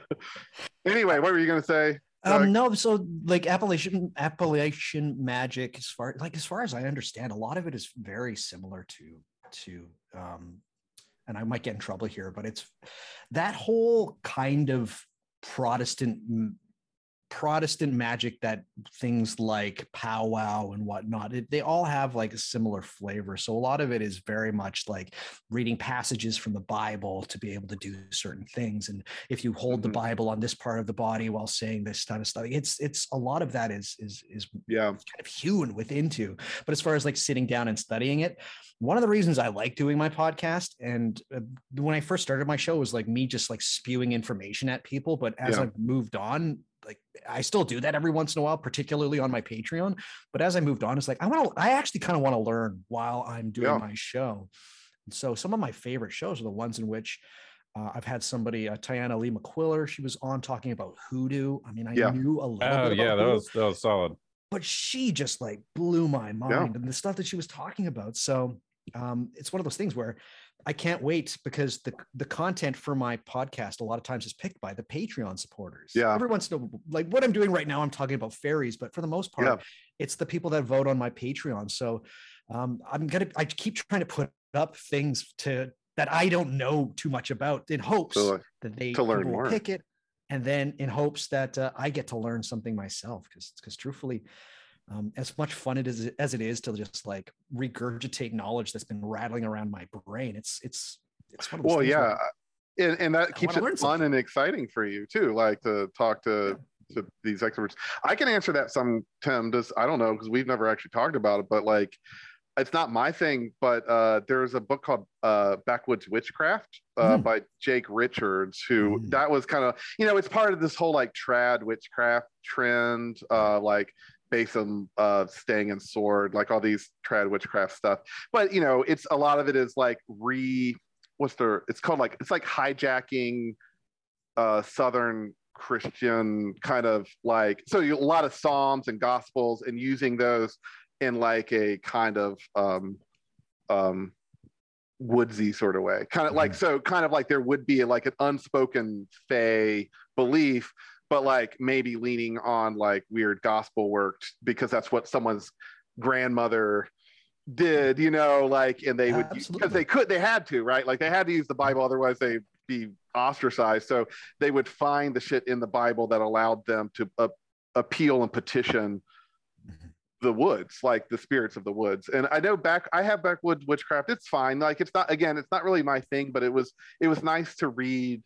anyway, what were you gonna say? Um, no, so like Appalachian Appalachian magic, as far like as far as I understand, a lot of it is very similar to to um, and I might get in trouble here, but it's that whole kind of Protestant Protestant magic that things like powwow and whatnot, it, they all have like a similar flavor. So a lot of it is very much like reading passages from the Bible to be able to do certain things. And if you hold Mhm. the Bible on this part of the body while saying this kind of stuff, it's it's a lot of that is is is Yeah, kind of hewn within to. But as far as like sitting down and studying it, one of the reasons I like doing my podcast and uh, when I first started my show was like me just like spewing information at people. But as Yeah. I've moved on, like I still do that every once in a while, particularly on my Patreon. But as I moved on, it's like I want to, I actually kind of want to learn while I'm doing Yeah. my show. And so some of my favorite shows are the ones in which uh, I've had somebody, uh, Tayannah Lee McQuillar, she was on talking about hoodoo. I mean, I Yeah. knew a little Oh bit yeah, about that was that was solid. but she just like blew my mind and the stuff that she was talking about. So um, it's one of those things where I can't wait because the the content for my podcast a lot of times is picked by the Patreon supporters. Yeah. Every once in a like what I'm doing right now, I'm talking about fairies, but for the most part, Yeah. it's the people that vote on my Patreon. So um, I'm gonna I keep trying to put up things to that I don't know too much about in hopes like, that they to learn more. pick it and then in hopes that uh, i get to learn something myself because because truthfully um, as much fun it is as it is to just like regurgitate knowledge that's been rattling around my brain it's it's it's one of those well, yeah, where- and, and that keeps it fun something. and exciting for you too. Like to talk to to these experts. I can answer that some Tim. Does I don't know because we've never actually talked about it, but like it's not my thing. But uh, there's a book called uh, Backwoods Witchcraft uh, Mm. by Jake Richards, who Mm. that was kind of you know it's part of this whole like trad witchcraft trend, uh, like based on uh staying in sword like all these trad witchcraft stuff. But you know it's a lot of it is like re what's the it's called like it's like hijacking uh southern christian kind of like so you, a lot of psalms and gospels and using those in like a kind of um um woodsy sort of way. Kind of like so kind of like there would be like an unspoken fey belief but like maybe leaning on like weird gospel work because that's what someone's grandmother did you know like and they would because they could they had to right? Like they had to use the bible otherwise they'd be ostracized. So they would find the shit in the bible that allowed them to uh, appeal and petition Mhm. the woods like the spirits of the woods. And i know back i have backwoods witchcraft. It's fine. Like it's not again it's not really my thing but it was it was nice to read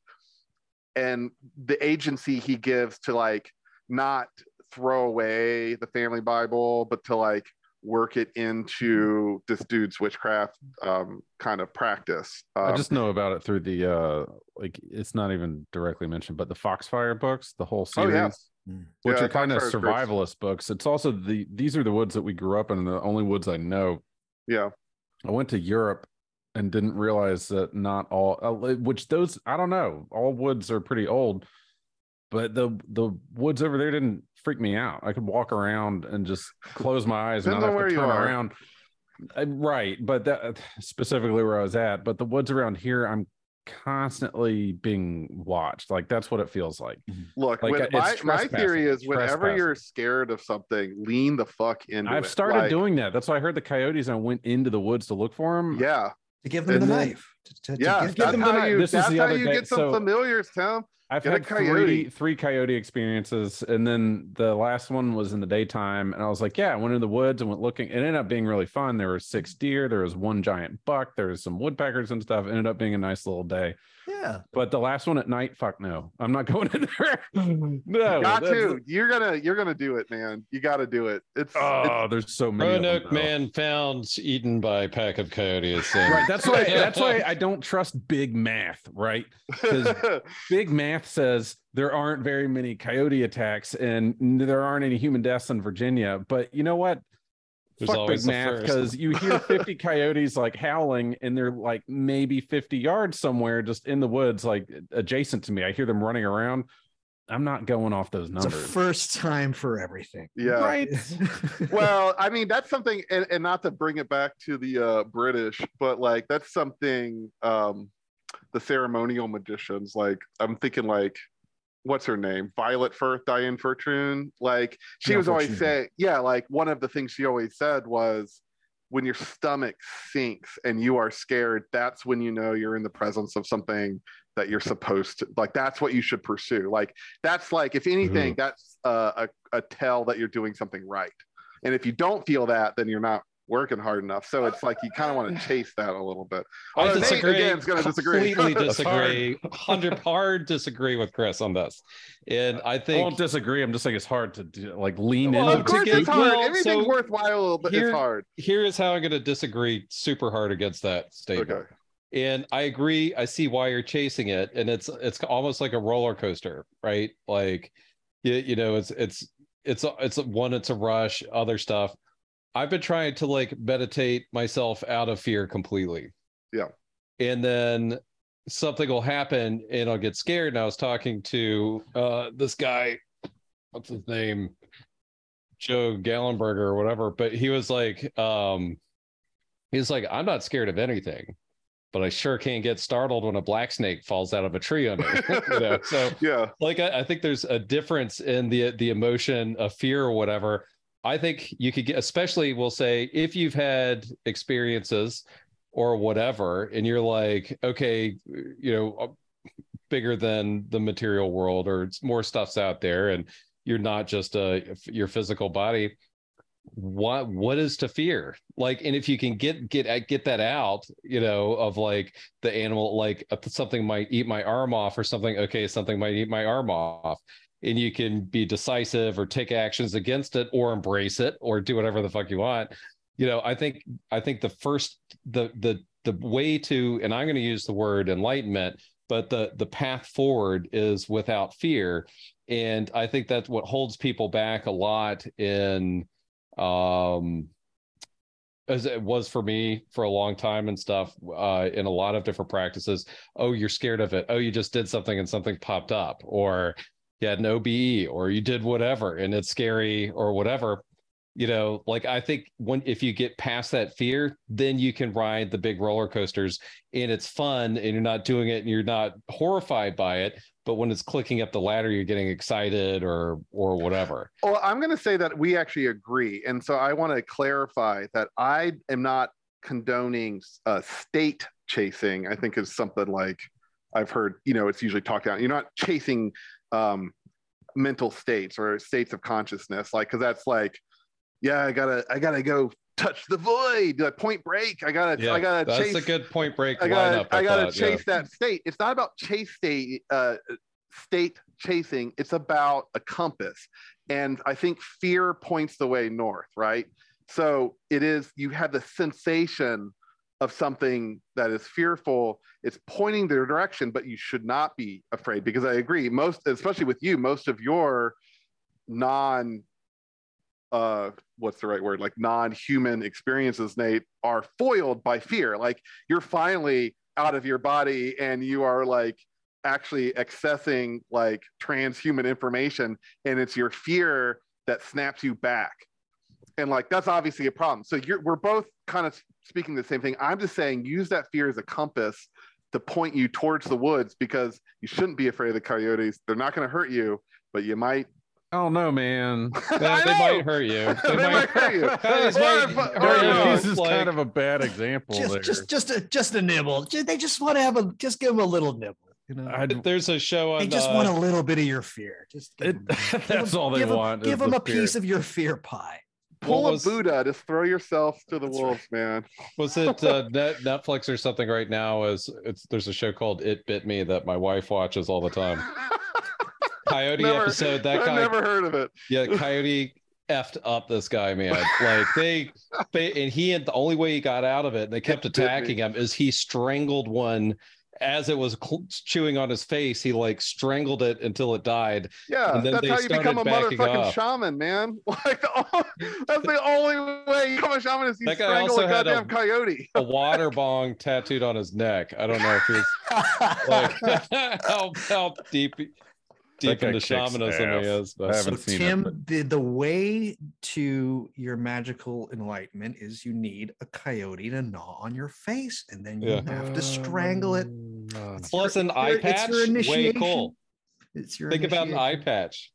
and the agency he gives to like not throw away the family bible but to like work it into this dude's witchcraft um, kind of practice um, I just know about it through the uh like it's not even directly mentioned, but the Foxfire books, the whole Oh, series, yeah. Mm. which Yeah, are kind of Foxfire's great. survivalist books. It's also the these are the woods that we grew up in, the only woods I know. yeah I went to Europe and didn't realize that not all, uh, which those I don't know, all woods are pretty old, but the the woods over there didn't freak me out. I could walk around and just close my eyes and Depends not have where to you turn are. around. Uh, Right, but that specifically where I was at, but the woods around here, I'm constantly being watched. Like that's what it feels like. look Like, when, uh, my, my theory is whenever you're scared of something lean the fuck into I've it. started Like, doing that. That's why I heard the coyotes. and I went into the woods to look for them. yeah to give them And the then- knife to, to- to yeah give that's them how you This is the how other you day. get some So- familiars tim I've Get a had three coyote. three coyote experiences, and then the last one was in the daytime, and I was like, "Yeah." I went in the woods and went looking. It ended up being really fun. There were six mm-hmm. deer, there was one giant buck, there was some woodpeckers and stuff. It ended up being a nice little day. yeah But the last one at night, fuck no, I'm not going in there. Mm-hmm. no, got to you're gonna you're gonna do it man you gotta do it it's, it's Oh, there's so many. of them, Roanoke man found eaten by a pack of coyotes. Right. That's why. that's why I don't trust big math. Right. 'Cause big math says there aren't very many coyote attacks and there aren't any human deaths in Virginia. But you know what? There's fuck always big math because you hear 50 coyotes like howling and they're like maybe 50 yards somewhere just in the woods like adjacent to me i hear them running around i'm not going off those It's a numbers first time for everything. Yeah. right well, I mean, that's something, and, and not to bring it back to the uh, British, but like that's something um, the ceremonial magicians, like I'm thinking, like, what's her name? Violet Firth, Dion Fortune. Like, she Yeah, was always Fortune. saying, yeah, like one of the things she always said was, when your stomach sinks and you are scared, that's when you know you're in the presence of something that you're supposed to like. That's what you should pursue. Like, that's like, if anything, that's uh, a, a tell that you're doing something right. And if you don't feel that, then you're not working hard enough. So it's like you kind of want to chase that a little bit. I Although Nate, disagree. again, is going to disagree. Completely That's disagree. Hundred hard disagree with Chris on this, and I think i think won't disagree i'm just saying it's hard to do, like lean well, into of course it's hard. well, Anything so worthwhile is here- hard. here is how I'm going to disagree super hard against that statement. Okay. And I agree. I see why you're chasing it, and it's it's almost like a roller coaster, right? Like, you, you know, it's it's it's it's one, it's a rush. Other stuff. I've been trying to like meditate myself out of fear completely. Yeah. And then something will happen, and I'll get scared. And I was talking to uh this guy, what's his name, Joe Gallenberger or whatever, but he was like, um, he's like, I'm not scared of anything but I sure can't get startled when a black snake falls out of a tree on me. you know, so Yeah. like I, I think there's a difference in the the emotion of fear or whatever. I think you could get, especially we'll say if you've had experiences or whatever, and you're like, okay, you know, uh, bigger than the material world, or it's more stuff's out there, and you're not just a your physical body what what is to fear? Like and if you can get get get that out you know of like the animal like uh, something might eat my arm off or something okay something might eat my arm off. And you can be decisive or take actions against it or embrace it or do whatever the fuck you want. You know i think i think the first the the the way to and i'm going to use the word enlightenment but the the path forward is without fear. And i think that's what holds people back a lot in um as it was for me for a long time and stuff uh in a lot of different practices oh you're scared of it. Oh you just did something and something popped up or you had an OBE or you did whatever and it's scary or whatever. You know like i think when if you get past that fear then you can ride the big roller coasters and it's fun and you're not doing it and you're not horrified by it but when it's clicking up the ladder you're getting excited or or whatever Well, I'm going to say that we actually agree. And so I want to clarify that I am not condoning uh, state chasing. I think is something like I've heard, you know, it's usually talked about. You're not chasing um, mental states or states of consciousness, like, because that's like, yeah, I gotta, I gotta go touch the void, like point break. I gotta, yeah I gotta that's chase a good point break I gotta, I gotta thought, yeah. chase that state. It's not about chase state, uh, state chasing. It's about a compass, and I think fear points the way north, right? So it is. You have the sensation of something that is fearful. It's pointing the direction, but you should not be afraid because I agree. Most, especially with you, most of your non uh what's the right word? Like non-human experiences nate are foiled by fear. Like you're finally out of your body and you are like actually accessing like transhuman information and it's your fear that snaps you back. And like that's obviously a problem. So you're we're both kind of speaking the same thing. I'm just saying use that fear as a compass to point you towards the woods because you shouldn't be afraid of the coyotes. They're not going to hurt you but you might I don't know, man. They know. might hurt you They might hurt you. Coyotes Or might if- hurt you. if- Coyotes It's is like- kind of a bad example just there. just just a just a nibble. They just want to have a just give them a little nibble. You know, I'd- there's a show on they just uh, want a little bit of your fear. Just give it, 'em- that's all they give 'em- want. is Give them the a piece of your fear pie. pull What a buddha just throw yourself to the That's wolves man Was it uh, net, Netflix or something right now? Is it's there's a show called It Bit Me that my wife watches all the time. Coyote Never- episode. That guy. I've never heard of it yeah, Coyote effed up this guy, man. Like they, they, and he and the only way he got out of it, and they kept It attacking him, is he strangled one as it was cl- chewing on his face, he like strangled it until it died. Yeah, And then that's they how you become a motherfucking off. shaman, man. Like the, that's the only way you become a shaman is you That strangle a had a- goddamn coyote. A water bong tattooed on his neck. I don't know if he's like how, how deep deep into shamanism ass. he is. I haven't So seen it, Tim, but- the, the way to your magical enlightenment is you need a coyote to gnaw on your face, and then you Yeah. have to strangle it. Uh, It's plus your- an eye your- it's patch, your way initiation. cool. It's your Think about an eye patch.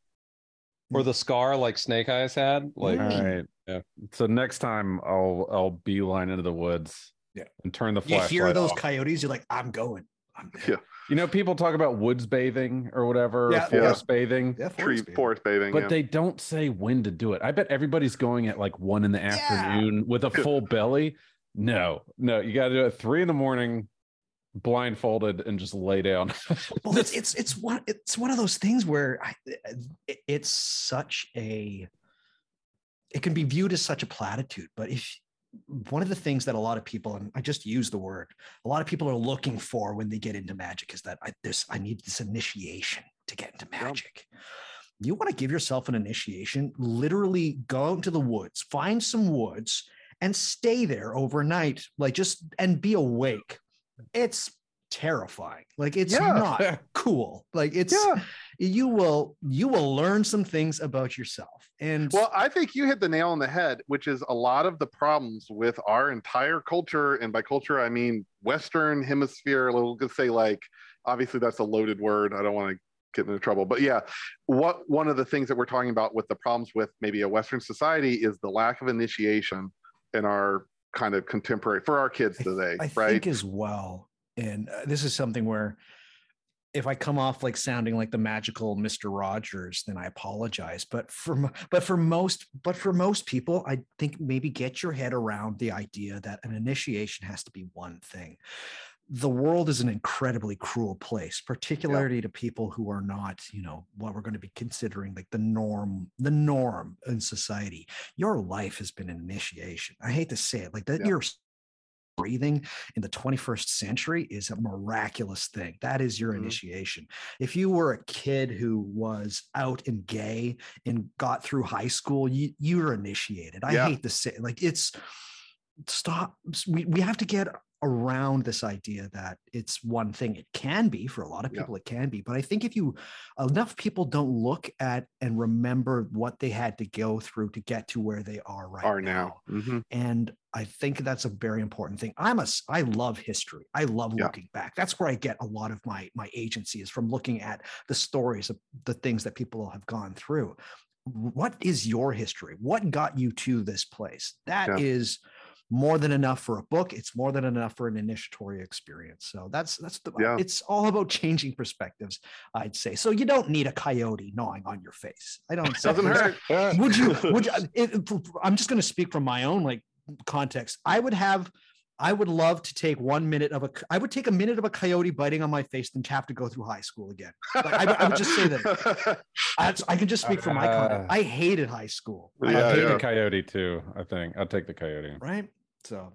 Or the scar like Snake Eyes had. Like all Yeah. So next time I'll I'll beeline into the woods. Yeah. And turn the You hear those off. coyotes, you're like, I'm going. I'm there. Yeah. You know, people talk about woods bathing or whatever, or Yeah. forest bathing, Yeah, Tree forest forest bathing. but yeah. they don't say when to do it. I bet everybody's going at like one in the afternoon with a full belly. No, no, you got to do it at three in the morning, blindfolded, and just lay down. well it's it's it's one it's one of those things where I, it's such a it can be viewed as such a platitude but if one of the things that a lot of people and i just use the word a lot of people are looking for when they get into magic is that i this i need this initiation to get into magic. You want to give yourself an initiation literally go out into the woods find some woods and stay there overnight like just and be awake. It's terrifying. Like it's Yeah. not cool. Like it's yeah. You will you will learn some things about yourself and Well, I think you hit the nail on the head, which is a lot of the problems with our entire culture, and by culture I mean Western Hemisphere. We'll just say like, obviously that's a loaded word. I don't want to get into trouble, but yeah, what one of the things that we're talking about with the problems with maybe a Western society is the lack of initiation in our kind of contemporary for our kids I today, I right? think as well, and uh, this is something where if I come off like sounding like the magical Mr. Rogers, then I apologize. But for but for most but for most people, I think maybe get your head around the idea that an initiation has to be one thing. The world is an incredibly cruel place, particularly to people who are not, you know, what we're going to be considering like the norm, the norm in society. Your life has been an initiation. I hate to say it, like that. Yeah. You're breathing in the 21st century is a miraculous thing. That is your Mhm. initiation. If you were a kid who was out and gay and got through high school, you you were initiated. I Yeah. hate to say like it's stop. We, we have to get around this idea that it's one thing. It can be for a lot of Yeah. people, it can be. But I think if you enough people don't look at and remember what they had to go through to get to where they are right are now. Mhm. and i think that's a very important thing i'm a i love history i love Yeah. looking back that's where i get a lot of my my agency is from looking at the stories of the things that people have gone through what is your history what got you to this place That is Yeah. More than enough for a book it's more than enough for an initiatory experience. So that's that's the Yeah. it's all about changing perspectives i'd say. So you don't need a coyote gnawing on your face. I don't say Doesn't hurt. would you would you, it, i'm just going to speak from my own like context. I would have i would love to take one minute of a i would take a minute of a coyote biting on my face than have to go through high school again. Like, I, would- I would just say that. I, I can just speak from my content Uh, i hated high school. I I Yeah, take yeah. the coyote too. I think. I'll take the coyote. right so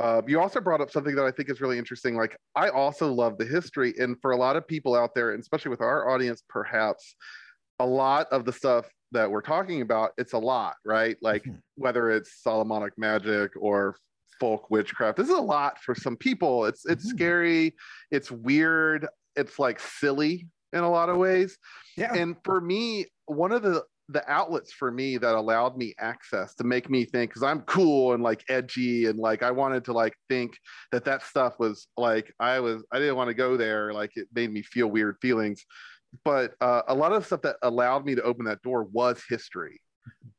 Uh, you also brought up something that I think is really interesting. Like, I also love the history. And for a lot of people out there, and especially with our audience, perhaps a lot of the stuff that we're talking about, it's a lot, right? Like, Mhm. whether it's Solomonic magic or folk witchcraft, this is a lot for some people. It's it's Mhm. scary, it's weird, it's like silly in a lot of ways. yeah and for me one of the the outlets for me that allowed me access to make me think because i'm cool and like edgy and like i wanted to like think that that stuff was like i was i didn't want to go there like it made me feel weird feelings. But uh, a lot of stuff that allowed me to open that door was history.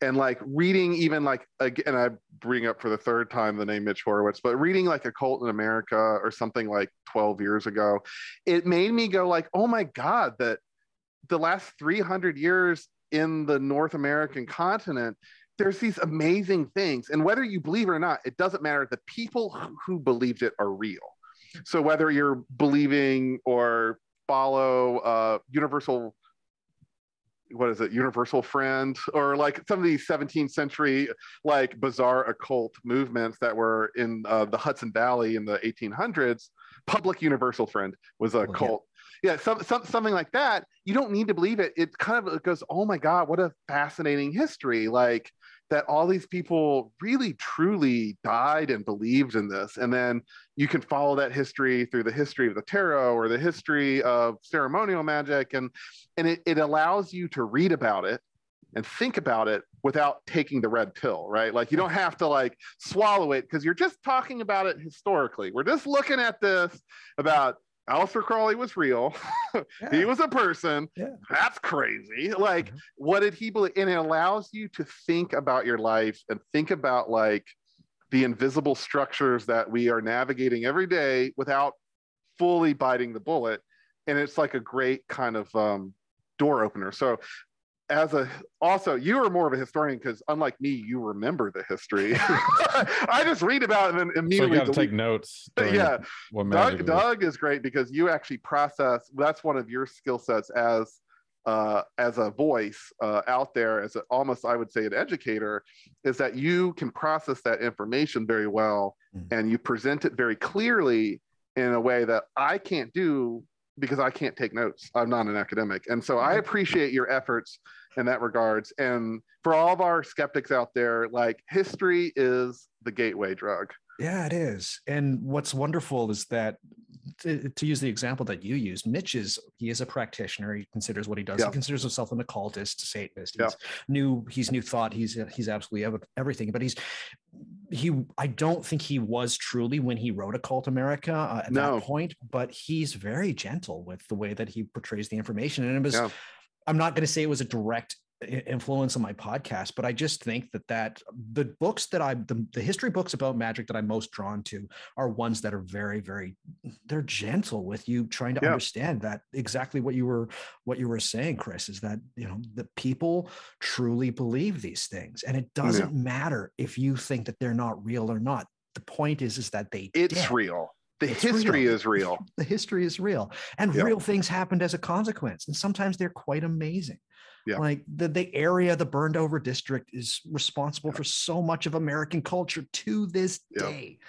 And like reading even like again i bring up for the third time the name mitch horowitz but reading like a cult in america or something like 12 years ago it made me go like oh my god that the last 300 years in the north american continent there's these amazing things. And whether you believe it or not it doesn't matter. The people who, believed it are real. So whether you're believing or follow uh, universal what is it? Universal friend or like some of these 17th century like bizarre occult movements that were in uh, the hudson valley in the 1800s public universal friend was a Oh, cult yeah, some, some, something like that you don't need to believe it. It kind of goes oh my god what a fascinating history. Like that all these people really truly died and believed in this and then you can follow that history through the history of the tarot or the history of ceremonial magic and and it, it allows you to read about it and think about it without taking the red pill right? Like you don't have to like swallow it because you're just talking about it historically. We're just looking at this about Aleister Crowley was real. he was a person. Yeah. That's crazy. Like, Mhm. what did he believe? And it allows you to think about your life and think about like the invisible structures that we are navigating every day without fully biting the bullet. And it's like a great kind of um, door opener. So, as a also, you are more of a historian because unlike me, you remember the history. I just read about it and then So you immediately got take notes. yeah, Doug, is. Doug is great because you actually process. That's one of your skill sets as uh, as a voice uh, out there, as a, almost I would say an educator, is that you can process that information very well, Mhm. and you present it very clearly in a way that I can't do because I can't take notes. I'm not an academic, and so I mm-hmm. appreciate your efforts in that regards. And for all of our skeptics out there, like history is the gateway drug. Yeah, it is. And what's wonderful is that to, to use the example that you used, Mitch is he is a practitioner. He considers what he does. Yeah. He considers himself an occultist, Satanist. Yeah. He's new. He's new thought. He's he's absolutely everything. But he's he. I don't think he was truly when he wrote Occult America uh, at No. that point. But he's very gentle with the way that he portrays the information. And it was. Yeah. I'm not going to say it was a direct influence on my podcast, but I just think that that the books that I the, the history books about magic that I'm most drawn to are ones that are very very they're gentle with you trying to Yeah. understand that exactly what you were what you were saying Chris is that you know the people truly believe these things and it doesn't matter if you think that they're not real or not the point is is that they It's did. real. The It's history real. is real. the history is real and Yeah. real things happened as a consequence and sometimes they're quite amazing Yeah. like the, the area the burned over district is responsible for so much of american culture to this Yeah. day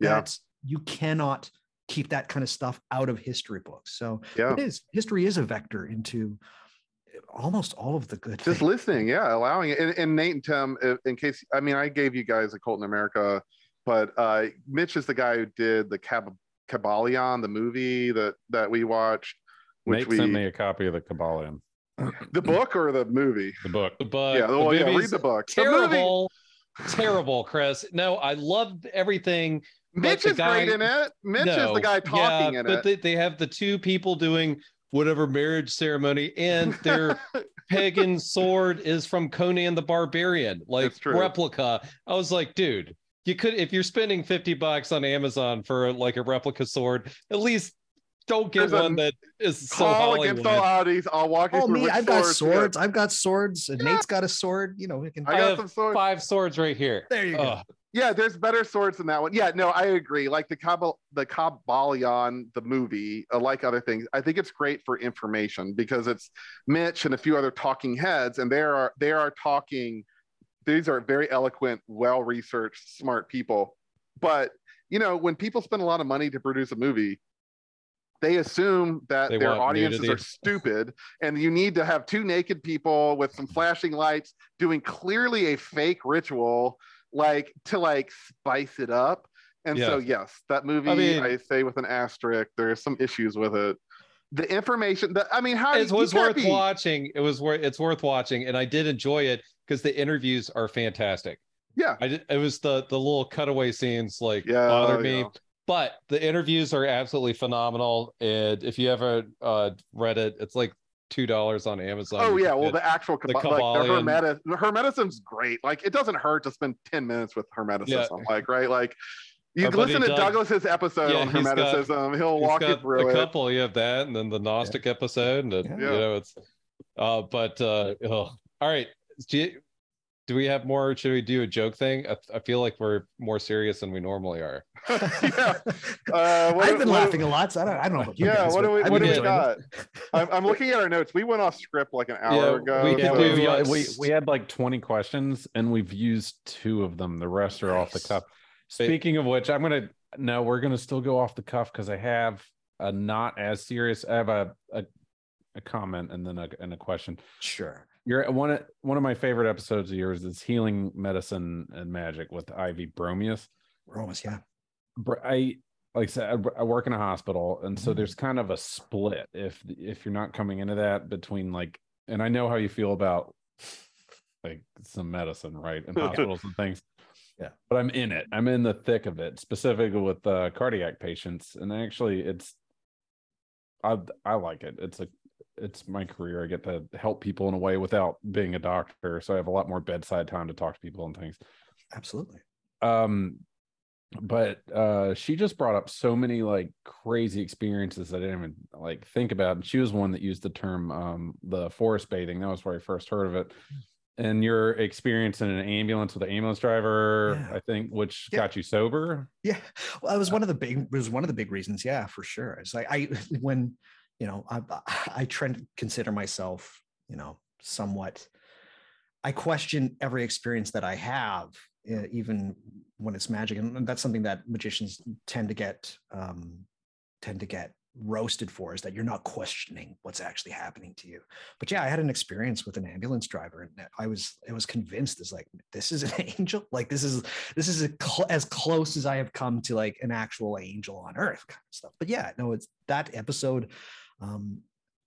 Yeah. that's you cannot keep that kind of stuff out of history books so Yeah. it is history is a vector into almost all of the good Just things. listening, yeah, allowing it. And, and Nate and Tim, in case, I mean, I gave you guys a Cult in America, but uh, Mitch is the guy who did the Cab- Kybalion, the movie that that we watched. Which Nate we sent me a copy of the Kybalion, the book or the movie? the book. But yeah, the well, yeah, read the book. The movie, Terrible, terrible, Chris. No, I loved everything. Mitch the is great in it. Mitch is the guy talking yeah, in but it. They, they have the two people doing whatever marriage ceremony, and their pagan sword is from Conan the Barbarian, like replica. I was like, dude, you could if you're spending 50 bucks on Amazon for like a replica sword, at least don't get There's a one that is so Call against all Hollywood. oddies. I'll walk you oh through me i've got swords to swords i've got swords and Yeah. nate's got a sword you know we can I I got have some swords. Five swords right here. there you go Yeah, there's better swords than that one. Yeah, no, I agree. Like the Kabbal, the Kybalion, the movie, uh, like other things, I think it's great for information because it's Mitch and a few other talking heads, and they are they are talking. These are very eloquent, well researched, smart people. But you know, when people spend a lot of money to produce a movie, they assume that They their audiences nudity. are stupid, and you need to have two naked people with some flashing lights doing clearly a fake ritual like to like spice it up. And so yes, that movie I, mean- say with an asterisk, there's some issues with it. The information that I mean, how It was worth be- watching. It was worth it's worth watching, and I did enjoy it because the interviews are fantastic. Yeah. I did, it was the the little cutaway scenes like Yeah, bothered me, yeah. But the interviews are absolutely phenomenal. And if you ever uh, read it, it's like two dollars on Amazon. Oh yeah, well the actual the Kabba- like the Kybalion. Hermetic Hermeticism's great. Like it doesn't hurt to spend 10 minutes with Hermeticism. Like, right? Like you Our listen to Doug- Douglas's episode Yeah, on he's got- he'll walk you through a it. couple. You have that, and then the Gnostic episode, and Yeah. you know it's. Uh, but uh, oh. all right. Do we have more? Should we do a joke thing? I, I feel like we're more serious than we normally are. yeah. Uh, what- I've been what- laughing a lot, so I don't, I don't know. About you Yeah, guys, what do we I've what do we got? I'm, I'm looking at our notes. We went off script like an hour Yeah, ago. we so- do, we, yeah. we we had like 20 questions and we've used two of them. The rest are off the cuff. Speaking of which, I'm gonna no, we're gonna still go off the cuff because I have a not as serious. I have a a, a comment and then a and a question. Sure. You're one of one of my favorite episodes of yours is healing medicine and magic with Ivy Bromius. Romas, yeah. I like I said, I- work in a hospital, and so Mhm. there's kind of a split if if you're not coming into that between like, and I know how you feel about like some medicine, right, in hospitals and things. Yeah. but I'm in it. I'm in the thick of it, specifically with uh, cardiac patients, and actually, it's I I like it. It's a it's my career. I get to help people in a way without being a doctor, so I have a lot more bedside time to talk to people and things Absolutely. um but uh she just brought up so many like crazy experiences that i didn't even like think about and she was one that used the term um the forest bathing that was where i first heard of it and your experience in an ambulance with an ambulance driver Yeah. i think which Yeah. got you sober Yeah. Well, that was one of the big it was one of the big reasons. Yeah, for sure. It's like I when you know I I try to consider myself you know somewhat. I question every experience that I have, uh, even when it's magic, and that's something that magicians tend to get um, tend to get roasted for is that you're not questioning what's actually happening to you. But yeah, I had an experience with an ambulance driver, and I was I was convinced is like this is an angel, like this is this is cl- as close as I have come to like an actual angel on earth kind of stuff. But yeah, no, it's that episode. Um,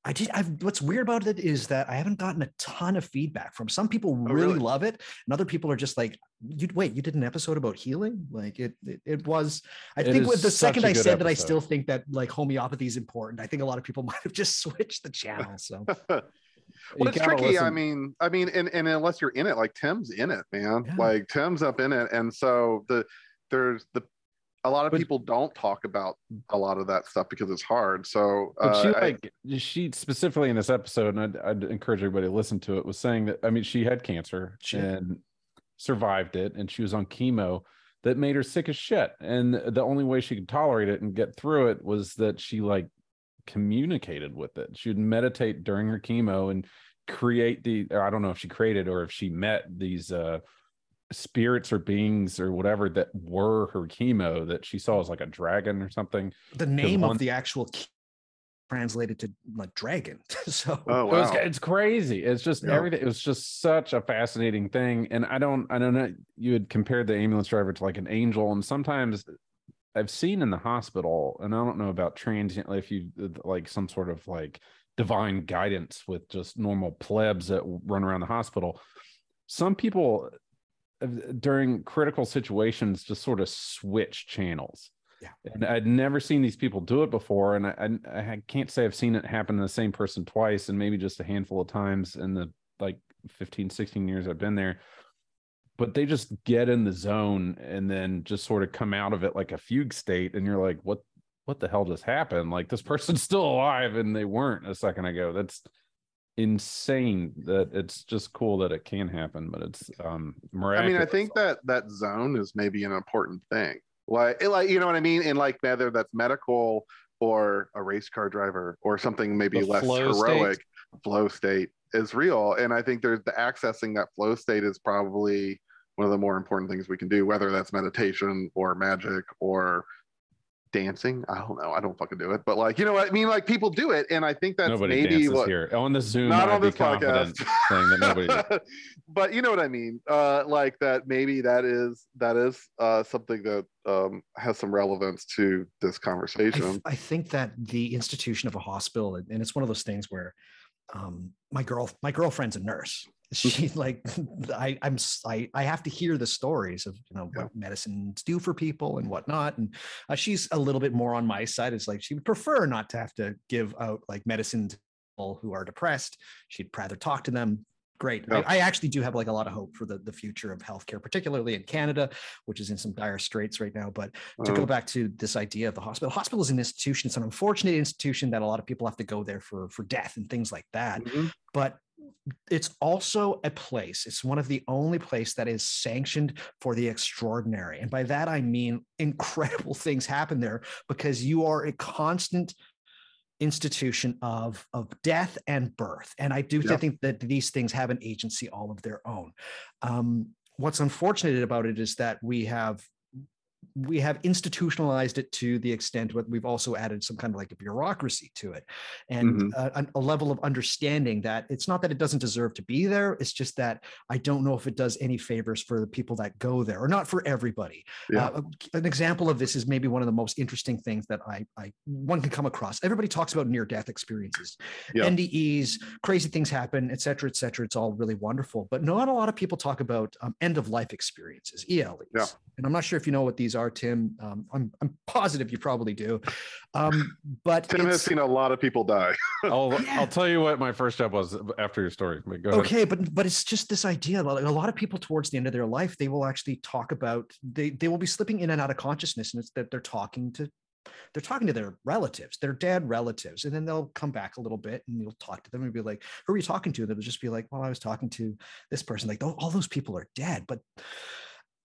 I did. I've what's weird about it is that I haven't gotten a ton of feedback from some people. Really, really? love it, and other people are just like, "You wait, you did an episode about healing? Like it? It, it was. I It think with the second I good said that, I still think that like homeopathy is important. I think a lot of people might have just switched the channel. So well, You it's gotta tricky. I mean, I mean, and, and unless you're in it, like Tim's in it, man. Yeah. Like Tim's up in it, and so the there's the a lot of But- people don't talk about a lot of that stuff because it's hard. So uh, she I- she specifically in this episode, and I'd, I'd encourage everybody to listen to it. Was saying that I mean she had cancer She and survived it, and she was on chemo that made her sick as shit. And the only way she could tolerate it and get through it was that she like communicated with it. She would meditate during her chemo and create the. Or I don't know if she created or if she met these uh spirits or beings or whatever that were her chemo that she saw as like a dragon or something the name one- of the actual key translated to like dragon. so oh It was, it's crazy. It's just Yeah. everything. It was just such a fascinating thing. And I don't, I don't know. You had compared the ambulance driver to like an angel, and sometimes I've seen in the hospital, and I don't know about transient, if you like some sort of like divine guidance with just normal plebs that run around the hospital. Some people during critical situations just sort of switch channels. Yeah. And I'd never seen these people do it before. And I, I, I can't say I've seen it happen to the same person twice and maybe just a handful of times in the like 15, 16 years I've been there. But they just get in the zone and then just sort of come out of it like a fugue state. And you're like, what, what the hell just happened? Like this person's still alive and they weren't a second ago. That's insane that it's just cool that it can happen, but it's um I mean, I think that that zone is maybe an important thing. Like, like you know what I mean? In like whether that's medical or a race car driver or something maybe The less flow state. heroic, flow state is real. And I think there's the accessing that flow state is probably one of the more important things we can do, whether that's meditation or magic or dancing. I don't know. I don't fucking do it, but like you know what I mean. Like people do it, and I think that's nobody maybe dances what here on the Zoom. not I'd on be this confident podcast saying that nobody. does. but you know what i mean uh like that maybe that is that is uh something that um has some relevance to this I, conversation th- I think that the institution of a hospital, and and it's one of those things where um, my girl, my girlfriend's a nurse. She like, I, I'm, I, I have to hear the stories of you know Yeah. what medicines do for people and whatnot, and uh, she's a little bit more on my side. It's like she would prefer not to have to give out like medicine to people who are depressed. She'd rather talk to them. Great. Yeah. I, I actually do have like a lot of hope for the, the future of healthcare, particularly in Canada, which is in some dire straits right now. But to go Uh, back to this idea of the hospital hospital is an institution it's an unfortunate institution that a lot of people have to go there for for death and things like that mhm. but it's also a place it's one of the only place that is sanctioned for the extraordinary. And by that i mean incredible things happen there because you are a constant institution of of death and birth. And i do Yeah. think that these things have an agency all of their own. Um, what's unfortunate about it is that we have we have institutionalized it to the extent that we've also added some kind of like a bureaucracy to it and Mhm. a, a level of understanding that it's not that it doesn't deserve to be there it's just that i don't know if it does any favors for the people that go there or not for everybody Yeah. uh, an example of this is maybe one of the most interesting things that I, I one can come across. Everybody talks about near death experiences, Yeah. NDEs, crazy things happen, et cetera, et cetera. It's all really wonderful, but not a lot of people talk about um, end of life experiences, ELEs. Yeah. And I'm not sure if you know what these are, Tim. Um, I'm, I'm positive you probably do. Um, but Tim has it's- seen a lot of people die. I'll Yeah. I'll tell you what my first job was after your story. But go ahead. okay but but it's just this idea like a lot of people towards the end of their life they will actually talk about they they will be slipping in and out of consciousness and it's that they're talking to they're talking to their relatives their dead relatives and then they'll come back a little bit and you'll talk to them and be like who are you talking to and they'll just be like well i was talking to this person like "Oh, all those people are dead but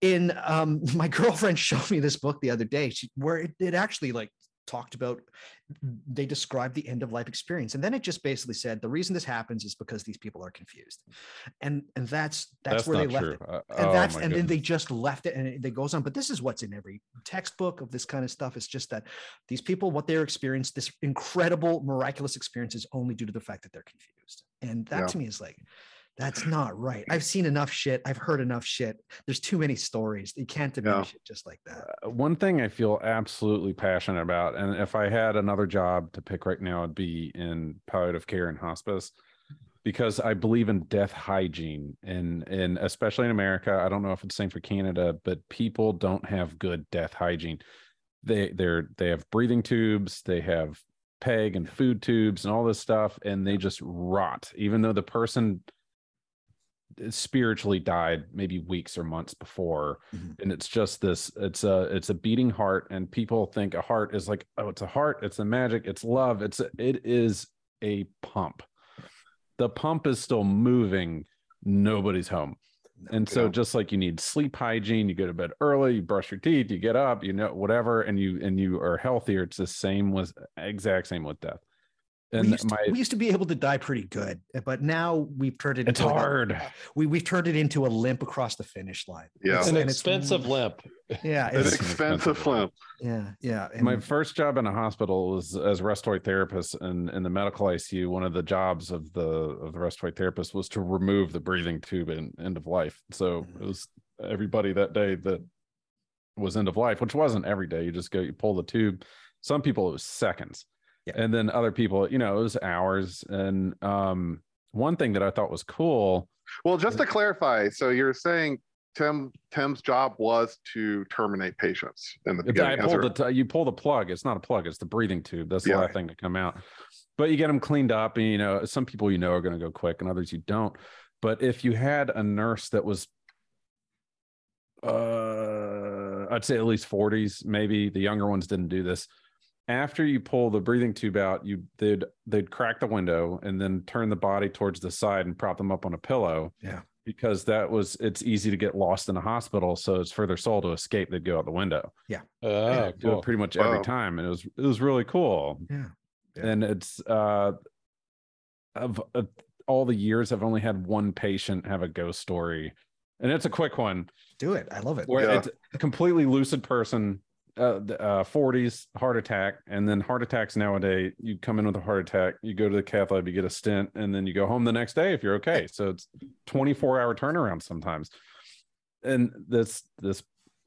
in um my girlfriend showed me this book the other day she, where it, it actually like talked about they described the end of life experience and then it just basically said the reason this happens is because these people are confused. And and that's that's, That's, where they left true. it. Uh, and oh that's and then they just left it and it, it goes on. But this is what's in every textbook of this kind of stuff it's just that these people what they're experienced this incredible miraculous experience is only due to the fact that they're confused. And that Yeah. to me is like that's not right. I've seen enough shit. I've heard enough shit. There's too many stories. You can't diminish it just like that. Uh, one thing I feel absolutely passionate about, and if I had another job to pick right now, it'd be in palliative care and hospice, because I believe in death hygiene, and and especially in America, I don't know if it's the same for Canada, but people don't have good death hygiene. They they're they have breathing tubes, they have peg and food tubes and all this stuff, and they just rot, even though the person spiritually died maybe weeks or months before Mhm. and it's just this it's a it's a beating heart and people think a heart is like oh it's a heart it's a magic it's love it's a, it is a pump. The pump is still moving nobody's home. And so just like you need sleep hygiene you go to bed early you brush your teeth you get up you know whatever and you and you are healthier it's the same with exact same with death we and used, to, we used to be able to die pretty good but now we've turned it it's into like a- hard we, we've turned it into a limp across the finish line Yeah. It's- An and it's- expensive limp. yeah it's, It's an expensive expensive limp. yeah yeah my first job in a hospital was as a respiratory therapist and in the medical ICU. One of the jobs of the of the respiratory therapist was to remove the breathing tube in end of life. So Mhm. it was everybody that day that was end of life, which wasn't every day. You just go, you pull the tube. Some people it was seconds, Yeah. and then other people, you know, it was hours. And um, one thing that I thought was cool. Well, just to clarify, so you're saying Tim Tim's job was to terminate patients in the beginning. pulled the t- you pull the plug. It's not a plug. It's the breathing tube. That's the Yeah. last thing to come out. But you get them cleaned up, and you know some people you know are going to go quick, and others you don't. But if you had a nurse that was, uh, I'd say at least forties, maybe the younger ones didn't do this. After you pull the breathing tube out, you they'd they'd crack the window and then turn the body towards the side and prop them up on a pillow. Yeah. Because that was it's easy to get lost in a hospital, so it's for their soul to escape. They'd go out the window Oh, do cool. it pretty much Wow. every time and it was it was really cool yeah Yeah. and it's uh of, of all the years i've only had one patient have a ghost story and it's a quick one do it i love it where Yeah. it's a completely lucid person uh, the, uh 40s heart attack and then heart attacks nowadays you come in with a heart attack you go to the cath lab you get a stent and then you go home the next day if you're okay. So it's 24 hour turnaround sometimes. And this this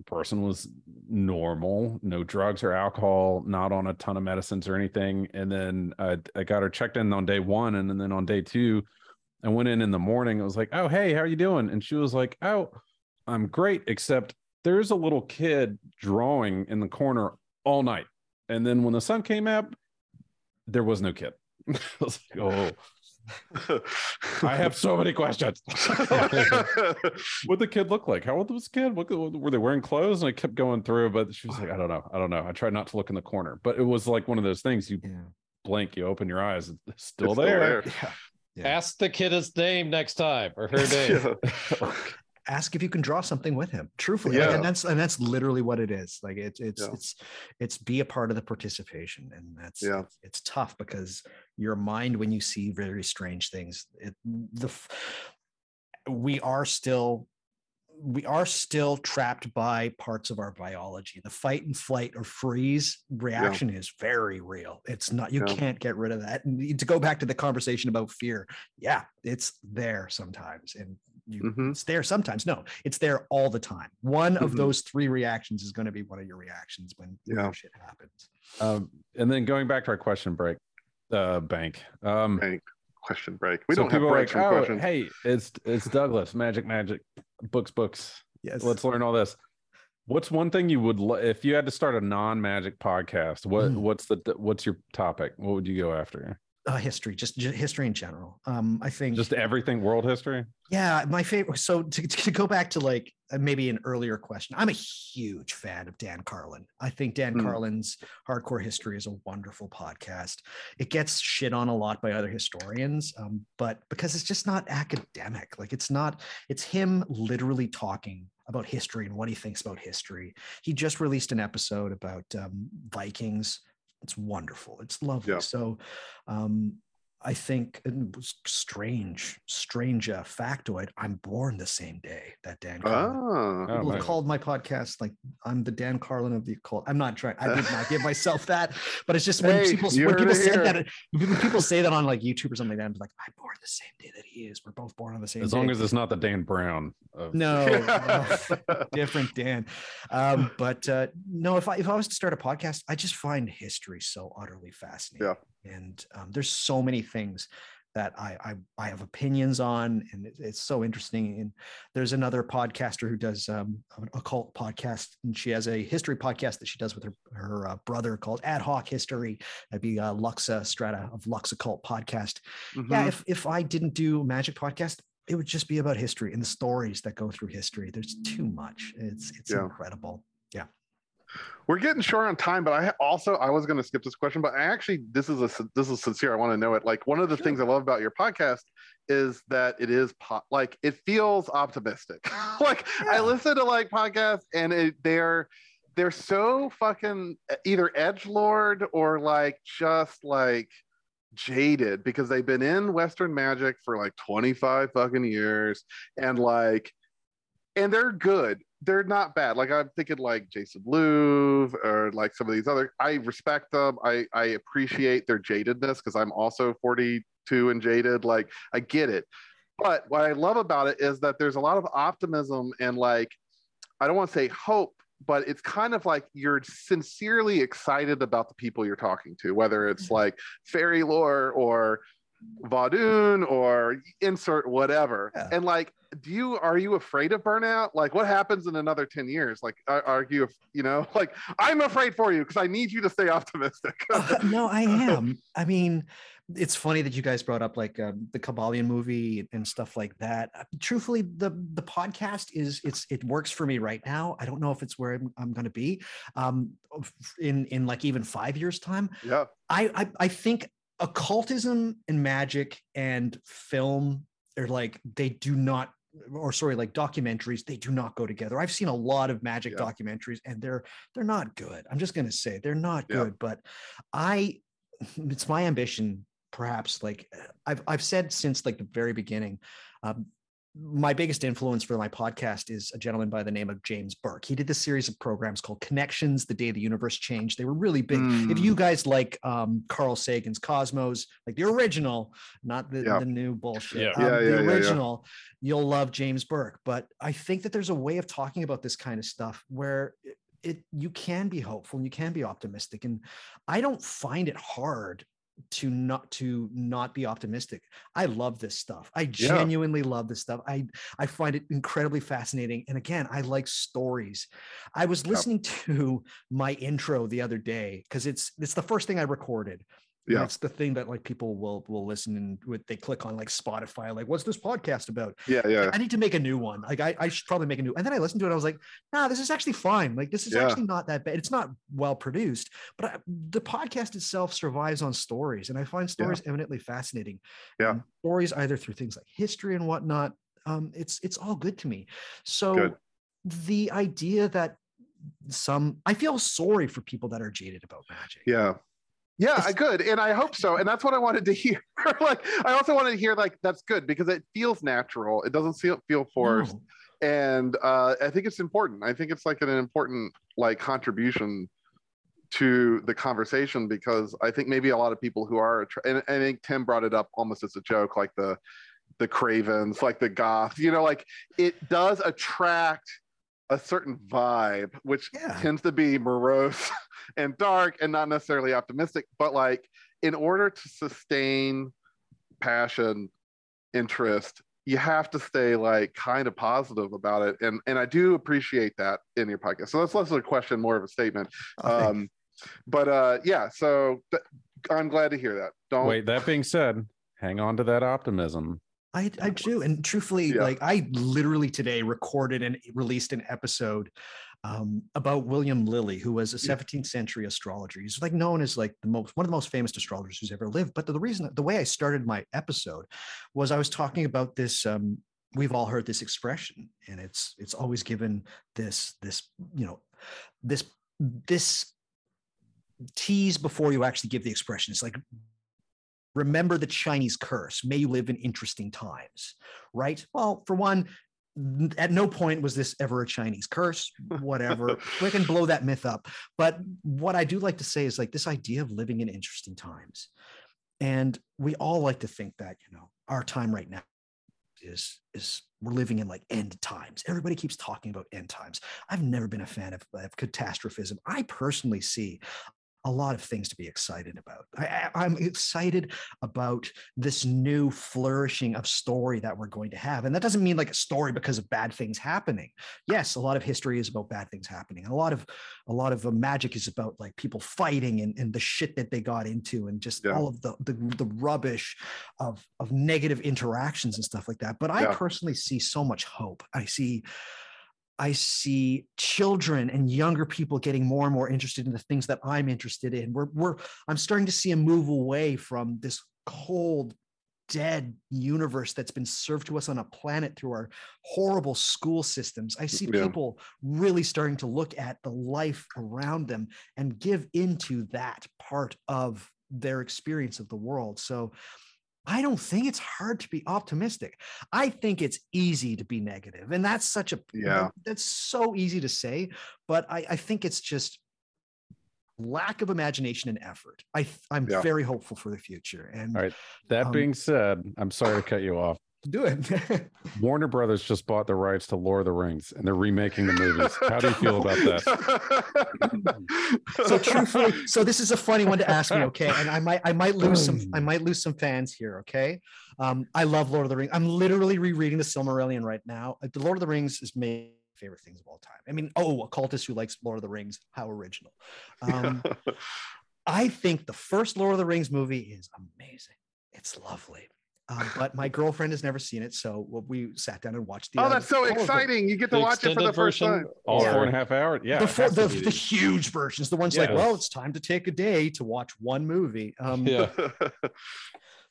person was normal no drugs or alcohol not on a ton of medicines or anything. And then I, I got her checked in on day one and then on day two i went in in the morning i was like oh hey how are you doing? And she was like oh i'm great except there's a little kid drawing in the corner all night and then when the sun came up there was no kid I was like, oh i have so many questions what the kid look like? How old was the kid? What, were they wearing clothes? And I kept going through, but she was like, I don't know. I don't know. I tried not to look in the corner, but it was like one of those things you yeah blink, you open your eyes, it's still It's still there. there. yeah Yeah. Ask the kid his name next time or her name. Yeah. ask if you can draw something with him truthfully like, Yeah. and that's and that's literally what it is like it's it's Yeah. it's it's be a part of the participation and that's Yeah. it's, it's tough because your mind when you see very strange things it the we are still we are still trapped by parts of our biology the fight and flight or freeze reaction is very real it's not you Yeah. can't get rid of that and to go back to the conversation about fear yeah it's there sometimes and you Mhm. it's there sometimes no it's there all the time one of Mhm. those three reactions is going to be one of your reactions when, when Yeah. shit happens Um, and then going back to our question break, uh, bank. Um, Bank. Question break. We so don't have people breaks like, from oh, questions. hey, it's it's Douglas, magic, magic, books, books. yes Let's learn all this. What's one thing you would lo- if you had to start a non-magic podcast? What Mm. what's the what's your topic? What would you go after? Uh, history just, just history in general um i think Just everything world history? Yeah, my favorite. So to, to go back to like uh, maybe an earlier question, I'm a huge fan of Dan Carlin. I think Dan Hmm. Carlin's Hardcore History is a wonderful podcast. It gets shit on a lot by other historians, um, but because it's just not academic. Like it's not. It's him literally talking about history and what he thinks about history. He just released an episode about um, Vikings. It's wonderful. It's lovely. Yeah. So, um, I think it was strange, strange uh, factoid. I'm born the same day that Dan Carlin. Ah. Oh, People have called my podcast like I'm the Dan Carlin of the occult. I'm not trying. I did not give myself that, but it's just when Hey, people you when people say that when people say that on like YouTube or something like that, I'm like I'm born the same day that he is. We're both born on the same day. As day. long as it's not the Dan Brown. Of, no, no, different Dan. Um, but uh, no, if I if I was to start a podcast, I just find history so utterly fascinating. Yeah. And um, there's so many things that I, I I have opinions on, and it- it's so interesting. And there's another podcaster who does um, an occult podcast, and she has a history podcast that she does with her her uh, brother called Ad Hoc History. That'd be uh, Luxa Strata of Lux Occult Podcast yeah Mhm. if if i didn't do magic podcast it would just be about history and the stories that go through history there's too much it's it's incredible. Yeah. incredible We're getting short on time, but I also I was going to skip this question, but I actually this is a this is sincere. I want to know it. Like one of the Sure. things I love about your podcast is that it is po- like it feels optimistic. like I listen to like podcasts and it, they're they're so fucking either edge lord or like just like jaded because they've been in Western magic for like 25 fucking years and like and they're good. They're not bad. Like I'm thinking like Jason Louv or like some of these other I respect them. I I appreciate their jadedness because I'm also 42 and jaded. Like I get it. But what I love about it is that there's a lot of optimism and like I don't want to say hope, but it's kind of like you're sincerely excited about the people you're talking to, whether it's mm-hmm. like fairy lore or Vodun or insert whatever. Yeah. And like, do you are you afraid of burnout? Like, what happens in another 10 years? Like, are, are you, you know, like I'm afraid for you because I need you to stay optimistic. Uh, no i am i mean it's funny that you guys brought up like um, the Kybalion movie and stuff like that Uh, truthfully the the podcast is it's it works for me right now i don't know if it's where i'm, I'm going to be um in in like even five years time yeah. I, I I think occultism and magic and film are like they do not or sorry like documentaries they do not go together i've seen a lot of magic Yeah. documentaries and they're they're not good i'm just going to say they're not Yeah. good but i it's my ambition perhaps like i've i've said since like the very beginning um, my biggest influence for my podcast is a gentleman by the name of James Burke. He did this series of programs called Connections, The Day the Universe Changed. They were really big. If Mm. you guys like um, Carl Sagan's Cosmos, like the original, not the, Yeah. the new bullshit, Yeah. um, Yeah, yeah, the yeah, yeah. original, you'll love James Burke. But I think that there's a way of talking about this kind of stuff where it, it you can be hopeful and you can be optimistic. And I don't find it hard to not to not be optimistic. I love this stuff. I genuinely love this stuff. I I find it incredibly fascinating. And again, I like stories. I was listening to my intro the other day because it's it's the first thing I recorded. And Yeah. It's the thing that like people will will listen and with they click on like Spotify, like, what's this podcast about? Yeah, yeah, I need to make a new one. Like I, I should probably make a new. And then I listened to it. I was like, nah, this is actually fine. Like this is Yeah. actually not that bad. It's not well produced, but I, the podcast itself survives on stories, and I find stories eminently fascinating. Yeah. Um, stories either through things like history and whatnot. Um, it's it's all good to me. So Good. the idea that some I feel sorry for people that are jaded about magic. yeah. Yeah, I good, and I hope so, and that's what I wanted to hear. like, I also wanted to hear like that's good because it feels natural. It doesn't feel feel forced. No. and uh, I think it's important. I think it's like an important like contribution to the conversation because I think maybe a lot of people who are and I think Tim brought it up almost as a joke, like the the Cravens, like the goth. You know, like it does attract a certain vibe, which Yeah. tends to be morose and dark and not necessarily optimistic. But like in order to sustain passion, interest, you have to stay like kind of positive about it. And and I do appreciate that in your podcast. So that's less of a question, more of a statement. Oh. Um, but uh, yeah, so th- I'm glad to hear that. Don't Wait, that being said, hang on to that optimism. I, I do. And truthfully, Yeah. like I literally today recorded and released an episode um, about William Lilly, who was a 17th century astrologer. He's like known as like the most one of the most famous astrologers who's ever lived. But the, reason the way I started my episode was I was talking about this. Um, we've all heard this expression, and it's it's always given this this you know this this tease before you actually give the expression. It's like remember the Chinese curse. May you live in interesting times, right? Well, for one, at no point was this ever a Chinese curse, whatever. we can blow that myth up. But what I do like to say is like this idea of living in interesting times. And we all like to think that, you know, our time right now is is we're living in like end times. Everybody keeps talking about end times. I've never been a fan of, of catastrophism. I personally see a lot of things to be excited about. I, I'm excited about this new flourishing of story that we're going to have. And that doesn't mean like a story because of bad things happening. Yes, a lot of history is about bad things happening. And a lot of a lot of uh, magic is about like people fighting and, and the shit that they got into and just Yeah. all of the, the the rubbish of of negative interactions and stuff like that. But I Yeah. personally see so much hope. I see I see children and younger people getting more and more interested in the things that I'm interested in. We're, we're I'm starting to see a move away from this cold, dead universe that's been served to us on a planet through our horrible school systems. I see Yeah. people really starting to look at the life around them and give into that part of their experience of the world. So I don't think it's hard to be optimistic. I think it's easy to be negative, and that's such a Yeah. That's so easy to say, but I, I think it's just lack of imagination and effort. I I'm Yeah. very hopeful for the future, and All right. That Um, being said, I'm sorry to cut you off. Do it. Warner Brothers just bought the rights to Lord of the Rings and they're remaking the movies. How do you feel about that? so truthfully, so this is a funny one to ask me, okay? And I might I might lose some I might lose some fans here, okay? Um, I love Lord of the Rings. I'm literally rereading the Silmarillion right now. Uh, The Lord of the Rings is my favorite things of all time. I mean, oh, a cultist who likes Lord of the Rings, how original. Um, I think the first Lord of the Rings movie is amazing. It's lovely. Um, but my girlfriend has never seen it, so we sat down and watched the. oh, that's so all of them. exciting! You get to The watch it for the first version? time. All Yeah. four and a half hours. Yeah. the, it full, has to the, the huge versions, the ones like, well, it's time to take a day to watch one movie. Um, Yeah.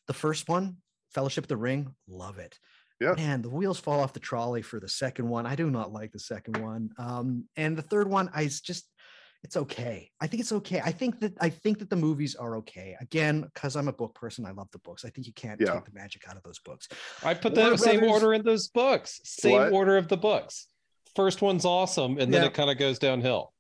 The first one, Fellowship of the Ring, love it. Yeah. Man, the wheels fall off the trolley for the second one. I do not like the second one. Um, and the third one, I just, it's okay. I think it's okay. I think that I think that the movies are okay. Again, because I'm a book person, I love the books. I think you can't Yeah. take the magic out of those books. I put Warner the same Brothers- order in those books. Same What? order of the books. First one's awesome, and then Yeah. it kind of goes downhill.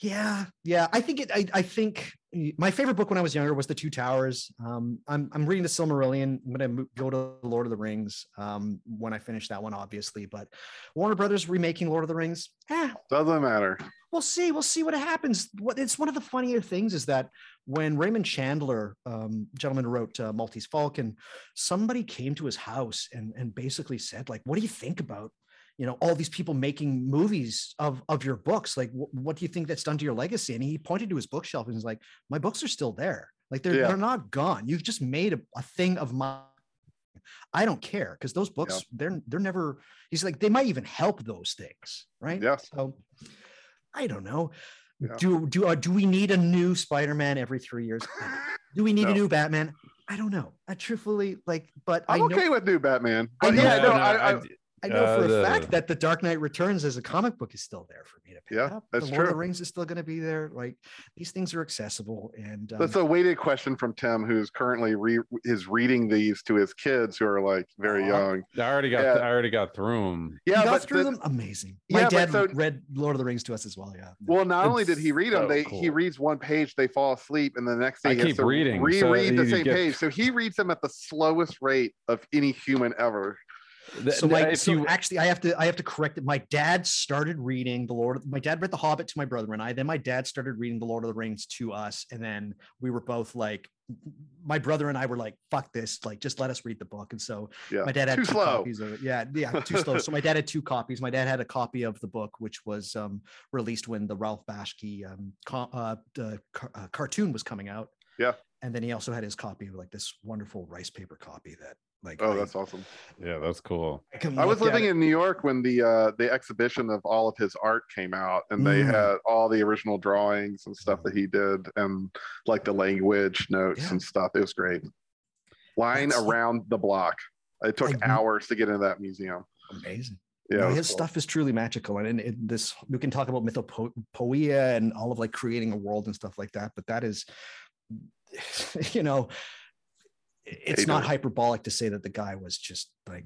Yeah, yeah. I think it. I, I think my favorite book when I was younger was The Two Towers. Um, I'm I'm reading the Silmarillion. I'm gonna go to Lord of the Rings um, when I finish that one, obviously. But Warner Brothers remaking Lord of the Rings. Eh, Doesn't matter. we'll see. We'll see what happens. What it's one of the funnier things is that when Raymond Chandler, um, gentleman wrote uh, Maltese Falcon, somebody came to his house and and basically said like, "What do you think about?" You know, all these people making movies of of your books. Like, wh- what do you think that's done to your legacy? And he pointed to his bookshelf and was like, "My books are still there. Like they're Yeah. they're not gone. You've just made a, a thing of mine. I don't care because those books they're they're never. He's like they might even help those things, right? Yeah. So I don't know. Yeah. Do do uh, do we need a new Spider-Man every three years? Do we need No. a new Batman? I don't know. I truthfully like, but I I'm know okay with new Batman. I But know- yeah, no, no, I, I, I know for Uh, a the- fact that the Dark Knight Returns as a comic book is still there for me to pick Yeah, up. that's the Lord of the. Rings is still going to be there. Like these things are accessible, and um, that's a weighted question from Tim, who's currently re- is reading these to his kids who are like very Aw. young. I already got Yeah. I already got through them. you Yeah, got but through the- them. Amazing. My Yeah, dad so- read Lord of the Rings to us as well. Yeah. Well, not only did he read them, so they he reads one page, they fall asleep, and the next day I he has keep to reading, so reread the same get- page. So he reads them at the slowest rate of any human ever. Th- so my so you actually I have to I have to correct it. My dad started reading the Lord. My dad read The Hobbit to my brother and I. Then my dad started reading the Lord of the Rings to us, and then we were both like, my brother and I were like, "Fuck this! Like, just let us read the book." And so Yeah, my dad had too two slow. copies of it. Yeah, yeah, too slow. So my dad had two copies. My dad had a copy of the book, which was um, released when the Ralph Bakshi um, co- uh, the car- uh, cartoon was coming out. Yeah. And then he also had his copy of like this wonderful rice paper copy that like Oh, I- that's awesome. yeah, that's cool. I, can I was living it. in New York when the uh, the exhibition of all of his art came out, and they Mm. had all the original drawings and stuff that he did, and like the language notes Yeah. and stuff. It was great. Line That's- around the block. It took I- hours to get into that museum. amazing. Yeah, No, his cool. stuff is truly magical, and, and it- this we can talk about mythopoeia and all of like creating a world and stuff like that. But that is, you know, it's not hyperbolic to say that the guy was just like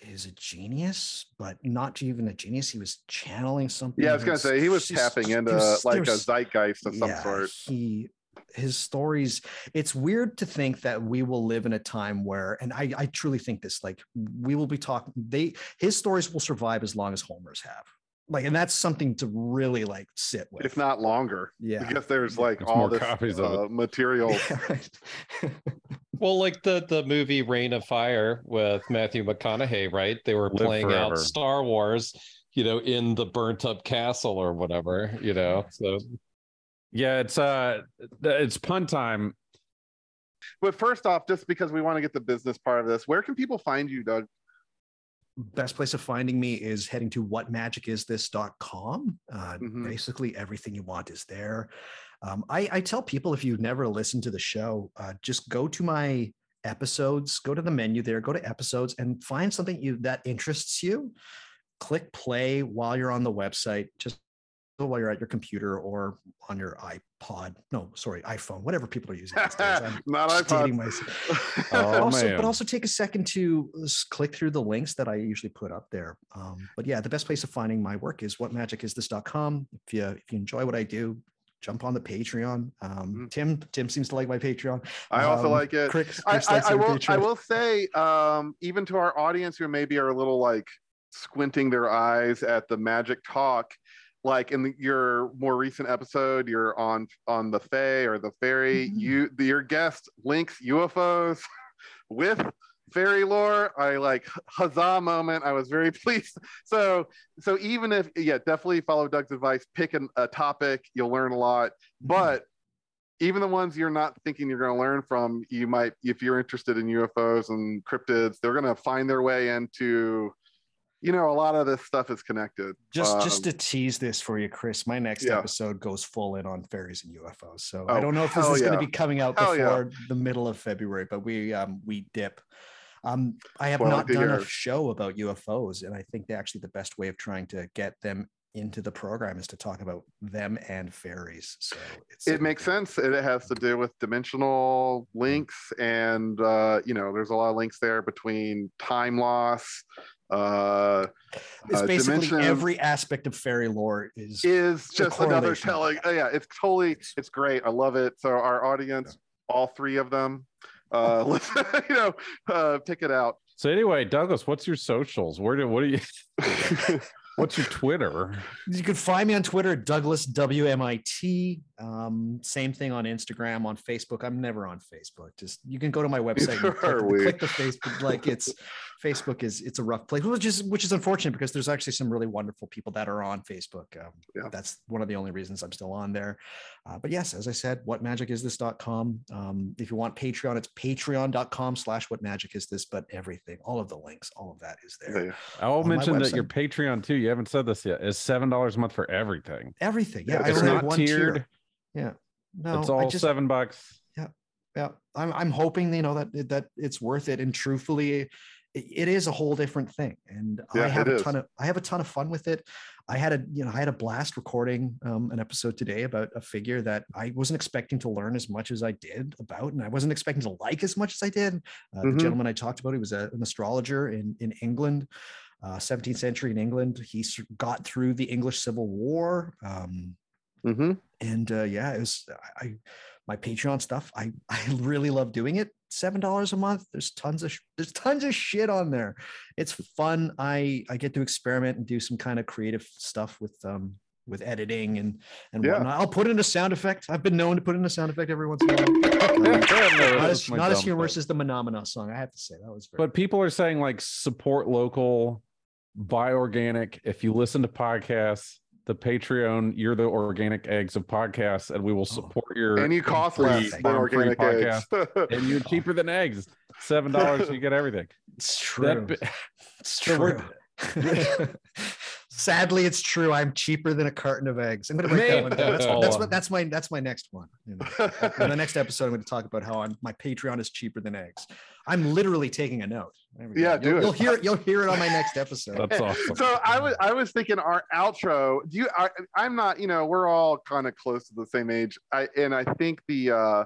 is a genius, but not even a genius. He was channeling something. Yeah, I was gonna say he was just- tapping into was- like a zeitgeist of some yeah, sort. He his stories, it's weird to think that we will live in a time where, and I, I truly think this, like we will be talking, they his stories will survive as long as Homer's have. Like, and that's something to really like sit with. if not longer. yeah. Because there's like There's all more this copies of it. uh, material. Yeah, right. Well, like the the movie Reign of Fire with Matthew McConaughey, right? They were Live playing forever. out Star Wars, you know, in the burnt up castle or whatever, you know. So Yeah, it's uh it's pun time. But first off, just because we want to get the business part of this, where can people find you, Doug? Best place of finding me is heading to whatmagicisthis.com. Uh, Mhm. Basically, everything you want is there. Um, I, I tell people if you've never listened to the show, uh, just go to my episodes, go to the menu there, go to episodes, and find something you that interests you. Click play while you're on the website. Just while you're at your computer or on your iPod. No, sorry, iPhone, whatever people are using these days. I'm Not iPod. myself Oh, also, man. but also take a second to click through the links that I usually put up there. Um, but yeah, the best place of finding my work is whatmagicisthis.com. If you if you enjoy what I do, jump on the Patreon. Um, Mhm. Tim Tim seems to like my Patreon. I also Um, like it. Chris, I, Chris I, I our will. I will say, um, even to our audience who maybe are a little like squinting their eyes at the magic talk, like in the, your more recent episode, you're on on the Fae or the fairy. Mhm. You, the, your guest links UFOs with fairy lore. I like huzzah moment. I was very pleased. So, so even if yeah, definitely follow Doug's advice. Pick an, a topic. You'll learn a lot. Mm-hmm. But even the ones you're not thinking you're going to learn from, you might, if you're interested in UFOs and cryptids, they're going to find their way into, you know, a lot of this stuff is connected. just just Um, to tease this for you, Chris, my next yeah. episode goes full in on fairies and UFOs. So Oh, I don't know if this is going to be coming out Hell yeah. before the middle of February, but we um we dip. Um, I have Well, not done a show about UFOs, and I think that actually the best way of trying to get them into the program is to talk about them and fairies. So it's it makes sense. It has to do with dimensional links, and uh, you know, there's a lot of links there between time loss. Uh, It's uh, basically dimension every aspect of fairy lore is is just another telling. oh, yeah, it's totally, it's great. I love it. So our audience, all three of them, uh, listen, you know, uh, pick it out. So anyway, Douglas, what's your socials? Where do what do you What's your Twitter? You can find me on Twitter, Douglas WMIT. Um, same thing on Instagram, on Facebook. I'm never on Facebook. Just you can go to my website, and click, we. click the Facebook. Like it's Facebook is it's a rough place, which is which is unfortunate because there's actually some really wonderful people that are on Facebook. Um, Yeah. That's one of the only reasons I'm still on there. Uh, but yes, as I said, whatmagicisthis.com. Um, if you want Patreon, it's patreon.com slash whatmagicisthis, but everything, all of the links, all of that is there. Yeah. I'll mention that your website. Patreon too. You haven't said this yet. Is seven dollars a month for everything. Everything. Yeah. Yeah, I It's not one tier. tiered. Yeah. No, it's I all just, seven bucks. yeah yeah. i'm i'm hoping you know that that it's worth it and truthfully it, it is a whole different thing and Yeah, i have it a is. ton of i have a ton of fun with it i had a you know i had a blast recording um, an episode today about a figure that i wasn't expecting to learn as much as i did about and i wasn't expecting to like as much as i did uh, Mhm. the gentleman i talked about he was a, an astrologer in in england uh, 17th century in england he got through the english civil war um, hmm and uh, yeah, it was I, I my Patreon stuff. I I really love doing it. Seven dollars a month. There's tons of sh- there's tons of shit on there. It's fun. I I get to experiment and do some kind of creative stuff with um with editing and and Yeah. whatnot. I'll put in a sound effect. I've been known to put in a sound effect every once in a while. Um, not as, my not as humorous thing. as the Menomina song. I have to say that was very But people are saying like support local, buy organic. If you listen to podcasts, the Patreon, you're the organic eggs of podcasts, and we will oh. support your And you cost free less than organic eggs. and you're cheaper than eggs. Seven dollars, you get everything. it's That true. bi- It's So we're- true. Sadly, it's true. I'm cheaper than a carton of eggs. I'm gonna write that one down. That's, Maybe. that's what that's my that's my next one. you know. In the next episode, I'm going to talk about how I'm, my Patreon is cheaper than eggs. I'm literally taking a note. There go. Yeah, you'll, do it. You'll hear it. You'll hear it on my next episode. That's awesome. So I was I was thinking our outro. Do you? I, I'm not. You know, we're all kind of close to the same age. I and I think the uh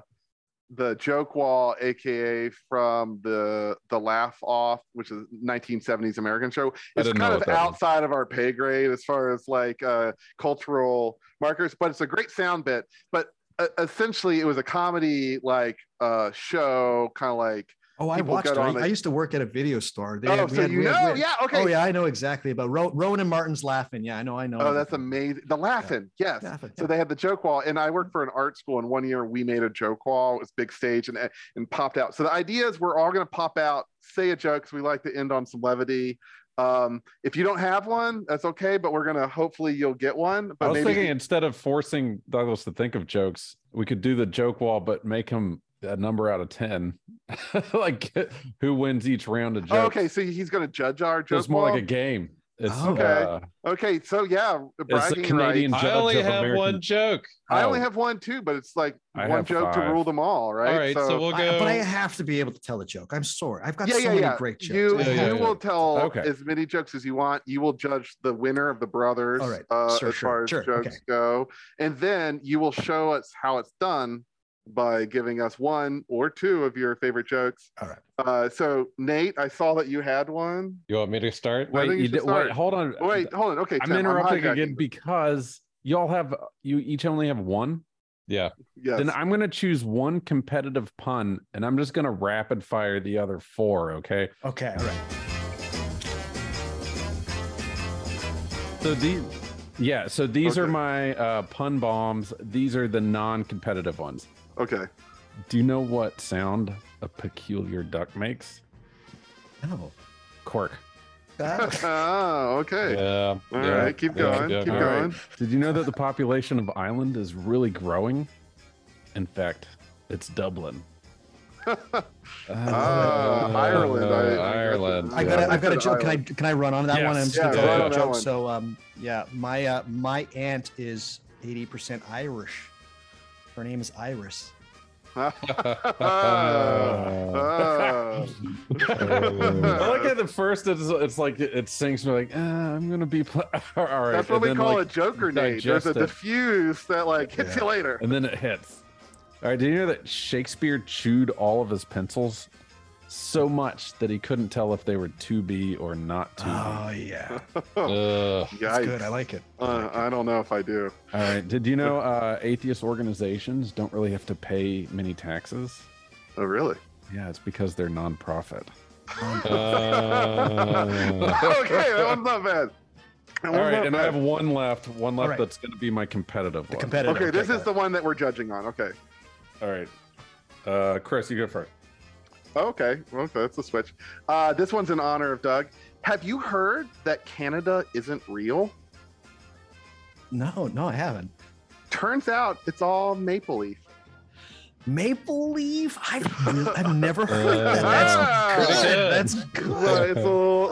the joke wall, aka from the the laugh off, which is 1970s American show, I is kind of that was. outside of our pay grade as far as like uh cultural markers. But it's a great sound bit. But uh, essentially, it was a comedy like uh show, kind of like. Oh, I people watched it. I, on I used to work at a video store. They oh, so had- you had- know? had- yeah. Okay. Oh yeah, I know exactly about Ro- Rowan and Martin's Laugh-In. Yeah, I know. I know. Oh, that's amazing. The Laugh-In, yes. Laughing, So yeah. they had the joke wall, and I worked for an art school, and one year we made a joke wall. It was big stage and and popped out. So the idea is we're all going to pop out, say a joke. 'cause we like to end on some levity. Um, if you don't have one, that's okay, but we're gonna hopefully you'll get one. But I But was maybe thinking instead of forcing Douglas to think of jokes, we could do the joke wall, but make him a number out of ten. like who wins each round of oh, okay, so he's gonna judge our So it's more wall. like a game. It's Oh. Okay. uh, okay, so yeah, the bragging Canadian rights. judge I only of have American- one joke. I only Oh. have one too, but it's like I one have joke to rule them all, right? All right, so, we'll I- go. but I have to be able to tell a joke. I'm sorry. I've got yeah, so yeah, many yeah. great jokes. You Yeah, you yeah, have- will tell Okay. as many jokes as you want. You will judge the winner of the brothers, All right. uh, Sure, as sure, far as sure. jokes Okay. go, and then you will show us how it's done by giving us one or two of your favorite jokes. All right. Uh, so Nate, I saw that you had one. You want me to start? Wait, you you should did, start. wait, hold on. Wait, hold on. Okay, I'm Tim, interrupting hijacking again because y'all have you each only have one. Yeah. Yes. Then I'm gonna choose one competitive pun and I'm just gonna rapid fire the other four. Okay. Okay. All right. So these, yeah. So these are my uh, pun bombs. These are the non-competitive ones. Okay. Do you know what sound a peculiar duck makes? No. Cork. Ah, oh, okay. Yeah. All yeah, right, keep yeah, going. yeah. Keep going. right. Did you know that the population of Ireland is really growing? In fact, it's Dublin. Ah, Ireland, I- I- Ireland. I Yeah. got. I've got a joke. Can I? Can I run on that one? I'm Yes. just gonna Yeah, tell run on a that joke. one. So, um, yeah, my uh, my aunt is 80% Irish. Her name is Iris. I like at the first it's it's like it sinks me like uh, I'm gonna be pl- all right. That's what and we then, call like, a Joker grenade. There's a it. diffuse that like hits Yeah. you later. and then it hits. All right, did you know that Shakespeare chewed all of his pencils so much that he couldn't tell if they were to be or not to be? Oh yeah, Ugh. that's good. I like it. I Uh, like it. I don't know if I do. All right, did you know uh, atheist organizations don't really have to pay many taxes? Oh, really? Yeah, it's because they're nonprofit. Uh, okay, that one's not bad. All right, and I have one left. One left right. that's going to be my competitive The one. competitive. Okay, this got is the one that we're judging on. Okay. All right, uh, Chris, you go first. Okay. Well, that's a switch. Uh, this one's in honor of Doug. Have you heard that Canada isn't real? No, no, I haven't. Turns out it's all maple leaf. Maple leaf? I've really, I've never heard that. That's Ah. good. That's good. Well, it's a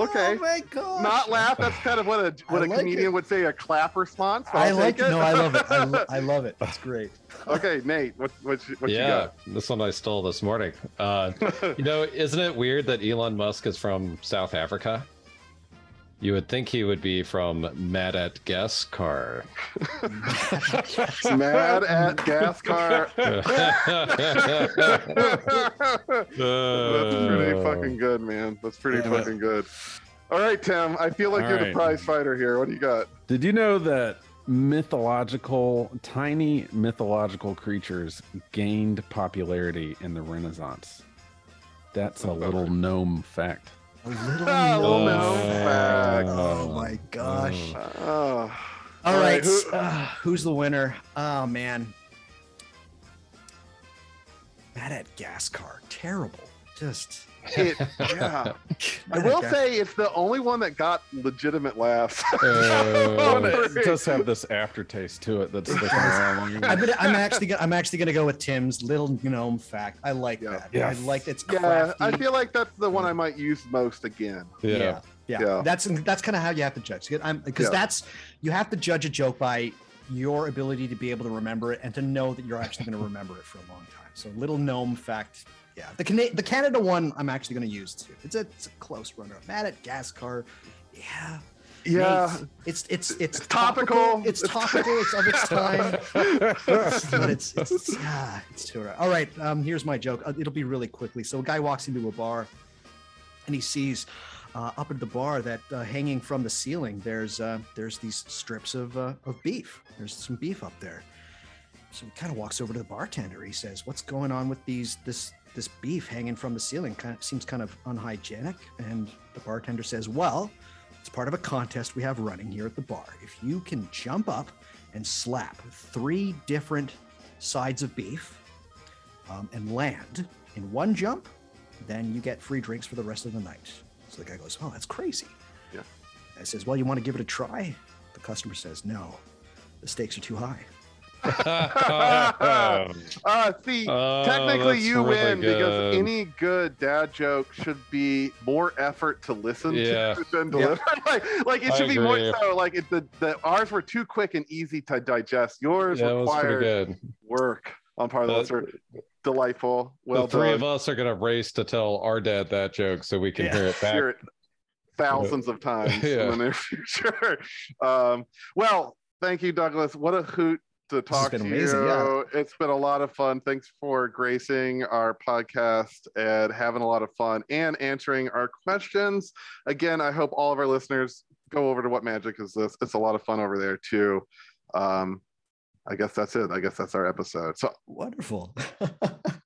okay. Oh my gosh. Not laugh. That's kind of what a what I a like comedian it. would say a clap response. so I I'll like take it. No, I love it. I, lo- I love it. That's great. okay, Nate, what what you- what you yeah, got? this one I stole this morning. Uh, you know, isn't it weird that Elon Musk is from South Africa? You would think he would be from Mad at Gas Car. Mad at gas car. That's uh, pretty fucking good, man. That's pretty Yeah. fucking good. All right, Tim. I feel like All you're the right. prize fighter here. What do you got? Did you know that mythological, tiny mythological creatures gained popularity in the Renaissance? That's a little gnome fact. A little, Ah, little known known fact. fact. Oh my gosh. Oh. All right. who- uh, who's the winner? Oh man. Mad at gas car. Terrible. Just it, yeah. I will say it's the only one that got legitimate laughs. Uh, But it does have this aftertaste to it that's sticking around. I'm, gonna, I'm actually gonna I'm actually gonna go with Tim's little gnome fact. I like Yeah. that. Yes. I like it's yeah. I feel like that's the one I might use most again. yeah. yeah. Yeah. Yeah. That's that's kind of how you have to judge because Yeah. that's you have to judge a joke by your ability to be able to remember it and to know that you're actually going to remember it for a long time. So little gnome fact. Yeah, the Cana- the Canada one I'm actually going to use too. It's a, it's a close runner. Mad at gas car. Yeah. Yeah. Nate, it's it's it's It's topical. It's topical. It's of its time. but it's it's ah, it's too right. All right, um, here's my joke. Uh, It'll be really quickly. So a guy walks into a bar, and he sees uh, up at the bar that uh, hanging from the ceiling there's uh, there's these strips of uh, of beef. There's some beef up there. So he kind of walks over to the bartender. He says, "What's going on with these this this beef hanging from the ceiling? Kind of seems kind of unhygienic." And the bartender says, "Well." It's part of a contest we have running here at the bar. If you can jump up and slap three different sides of beef um, and land in one jump, then you get free drinks for the rest of the night. So the guy goes, Oh, that's crazy. Yeah. I says, Well, you want to give it a try? The customer says, No, the stakes are too high. Uh, see, Oh, technically you really win because any good dad joke should be more effort to listen Yeah. to than Yeah. deliver. like, like it I should be more so. Like it, the the ours were too quick and easy to digest. Yours Yeah, it was pretty required good. work on part of the Uh. Delightful. Well the three done. of us are gonna race to tell our dad that joke so we can Yeah. hear it back. Hear it thousands of times Yeah. in the near future. Um, well, thank you, Douglas. What a hoot to talk to amazing, you. yeah. It's been a lot of fun. Thanks for gracing our podcast and having a lot of fun and answering our questions. Again, I hope all of our listeners go over to What Magic Is This? It's a lot of fun over there too. Um, I guess that's it. I guess that's our episode. So Wonderful.